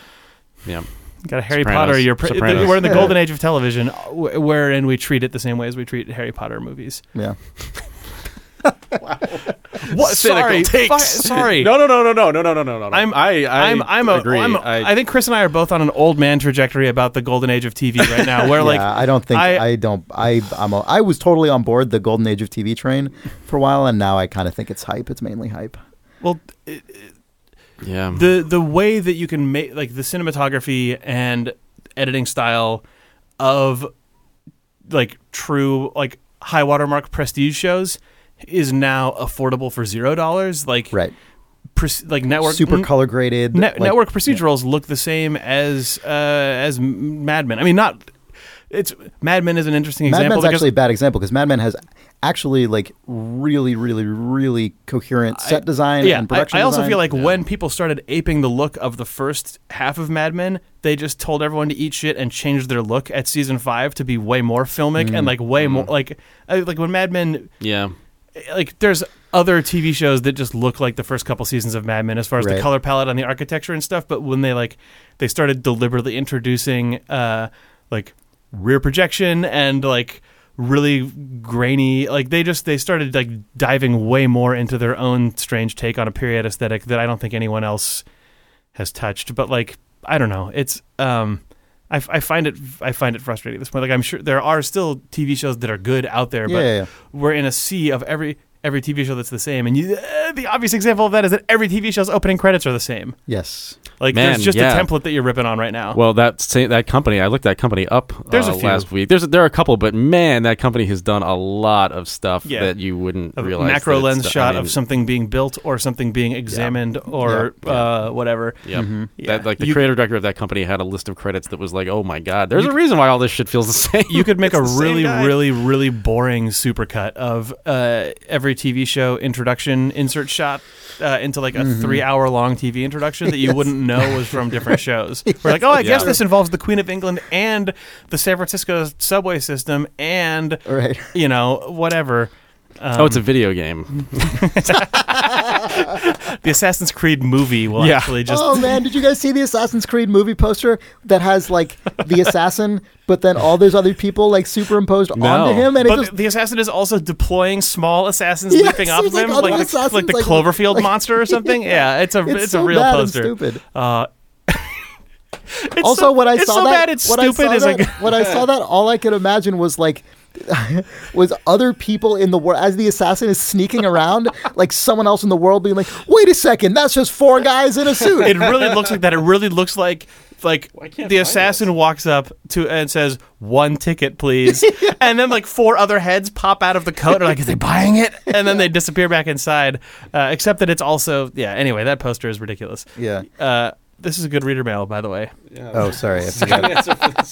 yeah. Got a Harry Sopranos. Potter. You're pre- we're in the golden age of television, wherein we treat it the same way as we treat Harry Potter movies. Yeah. [LAUGHS] What? Cynical Sorry, takes. Fi- sorry. No, no, no, no, no, no, no, no, no, no. I'm- I, I I'm I'm a, agree. I'm a, I, I think Chris and I are both on an old man trajectory about the golden age of TV right now. Where like I don't think I- I, don't I I'm a, I was totally on board the golden age of TV train for a while and now I kind of think it's hype. It's mainly hype. well yeah. the the way that you can make like the cinematography and editing style of like true like high watermark prestige shows is now affordable for zero dollars like Right. proce- like network super color graded. ne- like- network procedurals look the same as uh, as M- Mad Men. I mean, not it's Mad Men is an interesting Mad example Men's actually a bad example because Mad Men has actually like really, really, really coherent set design yeah, and I, production. I also design. feel like when people started aping the look of the first half of Mad Men, they just told everyone to eat shit and changed their look at season five to be way more filmic Mm. and like way more like like when Mad Men Yeah. Like there's other TV shows that just look like the first couple seasons of Mad Men as far as the color palette and the architecture and stuff. But when they like they started deliberately introducing uh like rear projection and like really grainy like they just they started like diving way more into their own strange take on a period aesthetic that I don't think anyone else has touched. But like I don't know, it's um. I, I find it I find it frustrating at this point. Like I'm sure there are still TV shows that are good out there, yeah, but yeah, yeah. we're in a sea of every every TV show that's the same. And you, uh, the obvious example of that is that every TV show's opening credits are the same. yes, Like Man, there's just yeah. a template that you're ripping on right now. Well, that sa- that company, I looked that company up There's uh, a few. last week. There's there are a couple, but man, that company has done a lot of stuff Yeah. that you wouldn't a realize. macro that it's lens done. shot I mean, of something being built or something being examined or Yeah. Uh, whatever. Yep. Mhm. Yeah. That, like the You- creator director of that company had a list of credits that was like, oh my god, there's a reason why all this shit feels the [LAUGHS] same. You could make a the same really, guy. really, really boring supercut of uh, every TV show introduction insert shot uh, into like a Mm-hmm. three-hour long TV introduction that you [LAUGHS] wouldn't know was from different [LAUGHS] shows. We're like, oh, I guess this involves the Queen of England and the San Francisco subway system and right. you know whatever. Um, oh, it's a video game. [LAUGHS] the Assassin's Creed movie will Yeah. actually just. oh man, did you guys see the Assassin's Creed movie poster that has like the [LAUGHS] assassin, but then all those other people like superimposed No. onto him, and it But just the assassin is also deploying small assassins Yes, leaping off it's of like him, other like, the, like the like- Cloverfield like- monster or [LAUGHS] something. Yeah, it's a it's, it's, so a real bad poster. and stupid. Uh, it's also, so, when I saw so that, bad it's when stupid. I saw is that, like when I saw that, all I could imagine was like. [LAUGHS] was other people in the world as the assassin is sneaking around, [LAUGHS] like someone else in the world being like, "Wait a second, that's just four guys in a suit." it really looks like that. It really looks like like Well, the find assassin walks up to and says one ticket, please, [LAUGHS] and then like four other heads pop out of the coat. and are like, is they buying it? And then they disappear back inside. Uh, except that it's also yeah. Anyway, that poster is ridiculous. yeah. Uh, this is a good reader mail, by the way. Oh, sorry, I forgot, I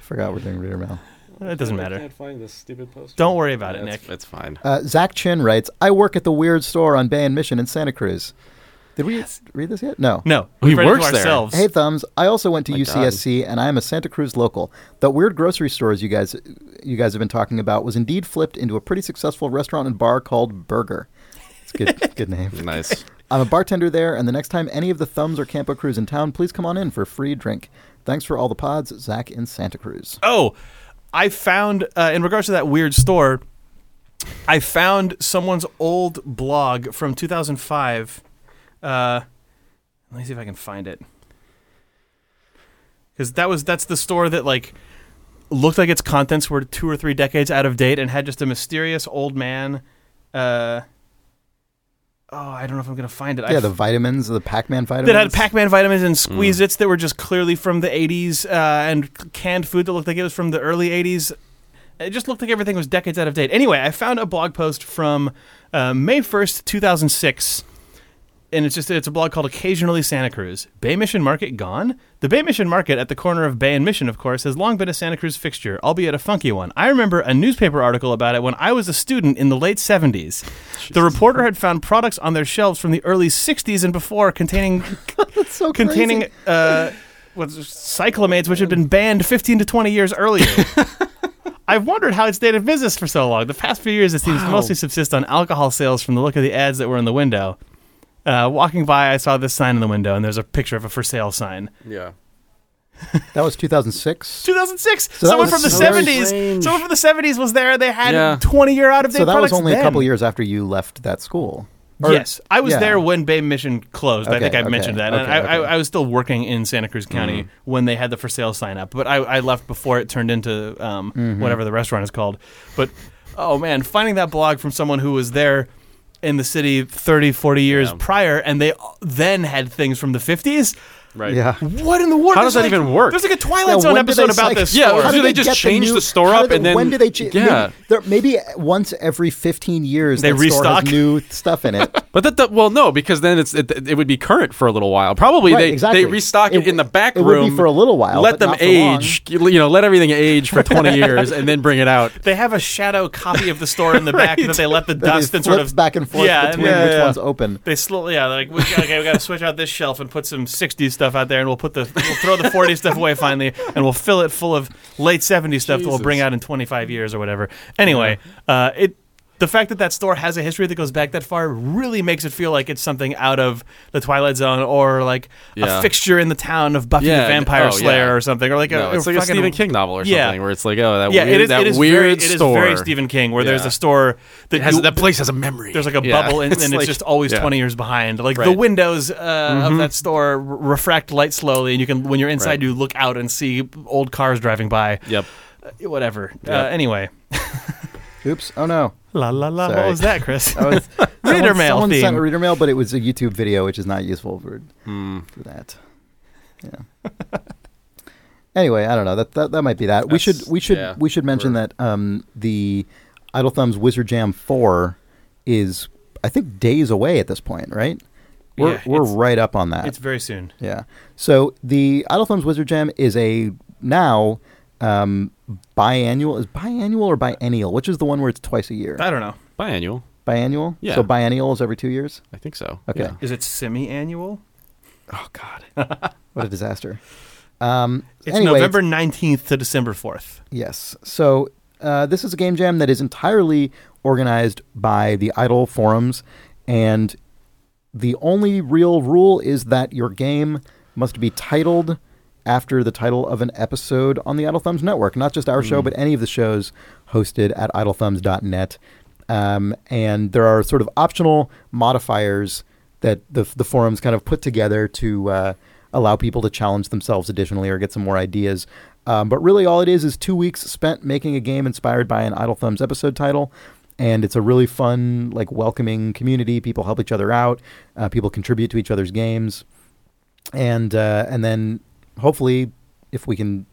forgot we're doing reader mail. It doesn't matter. find this stupid poster. Don't worry about it, Nick. It's fine. Uh, Zach Chin writes, "I work at the weird store on Bay and Mission in Santa Cruz." Did we read this yet? No. No, He we've read it works there. ourselves. Hey thumbs! I also went to My UCSC, and I am a Santa Cruz local. The weird grocery stores you guys you guys have been talking about was indeed flipped into a pretty successful restaurant and bar called Burger. It's a good [LAUGHS] good name. Nice. I'm a bartender there, and the next time any of the thumbs or Campo Cruz in town, please come on in for a free drink. Thanks for all the pods, Zach in Santa Cruz. Oh, I found uh, in regards to that weird store, I found someone's old blog from 2005. Uh, let me see if I can find it. Because that was that's the store that like looked like its contents were two or three decades out of date and had just a mysterious old man. Uh, oh, I don't know if I'm gonna find it. Yeah, f- the vitamins, the Pac-Man vitamins. that had Pac-Man vitamins and Squeeze-Its that were just clearly from the 80s, uh, and canned food that looked like it was from the early 80s. It just looked like everything was decades out of date. Anyway, I found a blog post from uh, May 1st, 2006, and it's just it's a blog called Occasionally Santa Cruz. Bay Mission Market gone? The Bay Mission Market at the corner of Bay and Mission, of course, has long been a Santa Cruz fixture, albeit a funky one. I remember a newspaper article about it when I was a student in the late 70s. The reporter had found products on their shelves from the early 60s and before containing [LAUGHS] That's so crazy. containing uh, cyclamates, which had been banned 15 to 20 years earlier. [LAUGHS] I've wondered how it stayed in business for so long. The past few years, it seems to Wow. mostly subsist on alcohol sales from the look of the ads that were in the window. Uh, walking by, I saw this sign in the window, and there's a picture of a for sale sign. Yeah. [LAUGHS] That was 2006. 2006. So that someone was from the so very 70s. strange. Someone from the 70s was there. They had Yeah. 20 year out of date So that was products only a then. couple years after you left that school. Or- yes, I was yeah. there when Bay Mission closed. I Okay, think I okay, mentioned that. and okay, I, okay. I, I was still working in Santa Cruz County Mm. when they had the for sale sign up, but I, I left before it turned into um, Mm-hmm. whatever the restaurant is called. But oh man, finding that blog from someone who was there in the city 30, 40 years Yeah. prior, and they then had things from the 50s. Right. Yeah. What in the world? How does There's that like- even work? There's like a Twilight Yeah, Zone episode about cycle- this. Yeah, store. how do they just get change new- the store how up they- and then- when do they? Ch- Yeah. maybe, there, maybe once every fifteen years They that store restock? has new stuff in it. [LAUGHS] But that, that well, no, because then it's it, it would be current for a little while. Probably Right, they exactly. they restock it, It- in the back it would room be for a little while, Let them not long. age, you know, let everything age for twenty [LAUGHS] years, and then bring it out. They have a shadow copy of the store in the [LAUGHS] back Right. that they let the dust and sort of back and forth between which one's open. They slowly, yeah, like, okay, we got to switch out this shelf and put some '60s stuff out there, and we'll put the, we'll throw the '40s [LAUGHS] stuff away finally, and we'll fill it full of late '70s stuff that we'll bring out in 25 years or whatever. Anyway, uh, it. The fact that that store has a history that goes back that far really makes it feel like it's something out of the Twilight Zone or like Yeah. a fixture in the town of Buffy Yeah, the Vampire oh, Slayer yeah. or something, or like No, a, it's or like a Stephen King novel or Yeah. something, where it's like, oh, that Yeah, weird, it is. that It is weird very, it is store. very Stephen King, where there's a store that It has, you- that place has a memory. there's like a Yeah. bubble and, and it's just always yeah. 20 years behind like the Right. Mm-hmm. windows uh, of that store refract light slowly and you can when you're inside Right. you look out and see old cars driving by Yep. Uh, whatever uh, anyway [LAUGHS] Oops! Oh no! la la la what was that chris [LAUGHS] That was [LAUGHS] Reader someone, mail Someone theme. sent a reader mail, but it was a YouTube video, which is not useful for Hmm. for that. Yeah. [LAUGHS] anyway, I don't know. That that, that might be that. we should we should yeah, we should mention that um, the Idle Thumbs Wizard Jam Four is I think days away at this point, right? We're Yeah, we're right up on that. it's very soon Yeah. So the Idle Thumbs Wizard Jam is a now um, biannual. Is biannual or biennial? Which is the one where it's twice a year? i don't know Biannual. Biannual. Yeah. So biennial is every two years. I think so. Okay. Yeah. is it semi-annual Oh God, [LAUGHS] what a disaster. Um, it's anyway, november 19th to december 4th Yes. So uh, this is a game jam that is entirely organized by the Idle forums, and the only real rule is that your game must be titled after the title of an episode on the Idle Thumbs network, not just our show, but any of the shows hosted at idlethumbs.net. Um, and there are sort of optional modifiers that the the forums kind of put together to uh, allow people to challenge themselves additionally or get some more ideas. Um, but really, all it is is two weeks spent making a game inspired by an Idle Thumbs episode title. And it's a really fun, like welcoming community. People help each other out. Uh, people contribute to each other's games, and uh, and then hopefully, if we can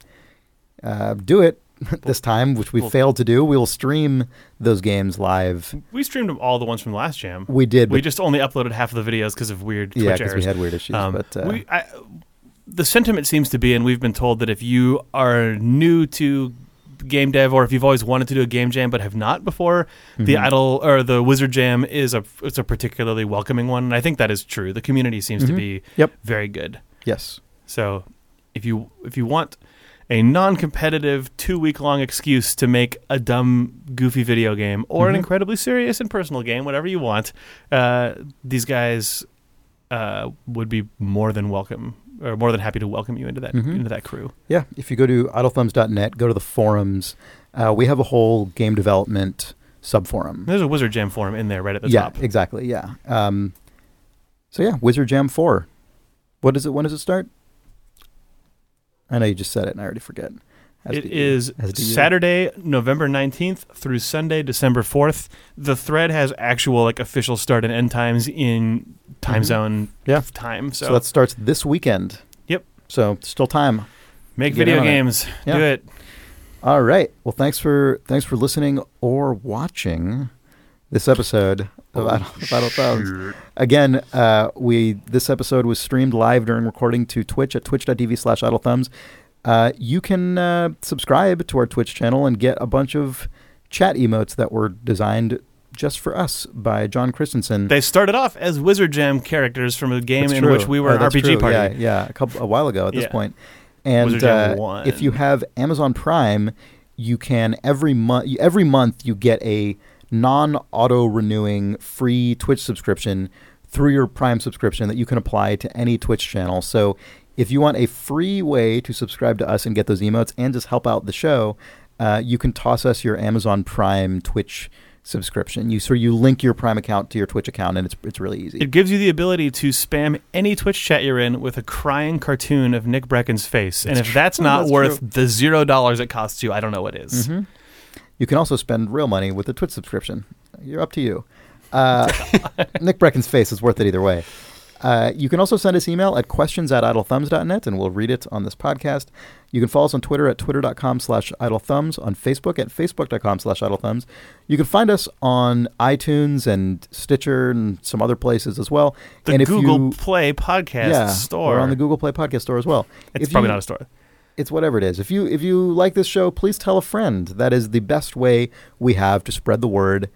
uh, do it [LAUGHS] this time, which we Well- failed to do, we will stream those games live. we streamed all the ones from last jam We did, we just only uploaded half of the videos because of weird yeah, Twitch because we had weird issues. Um, but uh, we, I, the sentiment seems to be, and we've been told that if you are new to game dev, or if you've always wanted to do a game jam but have not before, the Mhm. idle or the wizard jam is a it's a particularly welcoming one, and I think that is true. The community seems to Mhm. be Yep. very good. yes, So if you if you want a non-competitive two week long excuse to make a dumb goofy video game or an Mhm. incredibly serious and personal game whatever you want uh, these guys uh, would be more than welcome or more than happy to welcome you into that Mhm. into that crew yeah. If you go to idlethumbs.net, go to the forums. Uh, we have a whole game development subforum. there's a wizard jam forum in there right at the yeah, top exactly. Yeah. Um, so yeah, Wizard Jam Four. What is it? When does it start? I know you just said it, and I already forget. As It is As do you. Saturday, November 19th through Sunday, December 4th. The thread has actual like official start and end times in time Mhm. zone Yeah. time. So, So that starts this weekend. Yep. So still time. make video games. Yeah. Do it. All right. Well, thanks for thanks for listening or watching this episode of Idle, of Idle Thumbs. Again, uh, we this episode was streamed live during recording to Twitch at twitch.tv slash idle thumbs. Uh, you can uh, subscribe to our Twitch channel and get a bunch of chat emotes that were designed just for us by John Christensen. They started off as Wizard Jam characters from a game That's in true. which we were Oh, an RPG true. party. Yeah, yeah, a couple a while ago at this Yeah. point. And Wizard Jam uh, 1. if you have Amazon Prime, you can every month every month you get a non auto renewing free Twitch subscription through your Prime subscription that you can apply to any Twitch channel. So if you want a free way to subscribe to us and get those emotes and just help out the show, uh, you can toss us your Amazon Prime Twitch subscription. You so you link your Prime account to your Twitch account, and it's it's really easy. It gives you the ability to spam any Twitch chat you're in with a crying cartoon of Nick Breckon's face. and if that's not That's worth true. the zero dollars it costs you, I don't know what is. Mhm. You can also spend real money with a Twitch subscription. You're up to you. Uh, [LAUGHS] Nick Breckon's face is worth it either way. Uh, you can also send us email at questions at idlethumbs.net and we'll read it on this podcast. You can follow us on Twitter at twitter.com slash idlethumbs, on Facebook at facebook.com slash idlethumbs. You can find us on iTunes and Stitcher and some other places as well. The and if Google you, Play podcast yeah, store. We're on the Google Play podcast store as well. it's if probably you- not a store. It's whatever it is. If you if you like this show, please tell a friend. That is the best way we have to spread the word.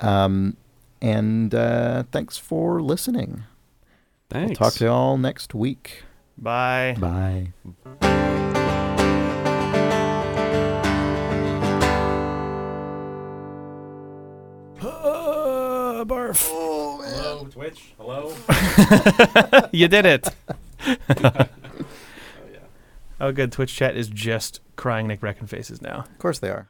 Um, and uh, thanks for listening. Thanks. We'll talk to you all next week. Bye. Bye. Uh, barf. Hello, Twitch. Hello. [LAUGHS] [LAUGHS] you did it. [LAUGHS] oh, good. Twitch chat is just crying Nick Breckon faces now. Of course they are.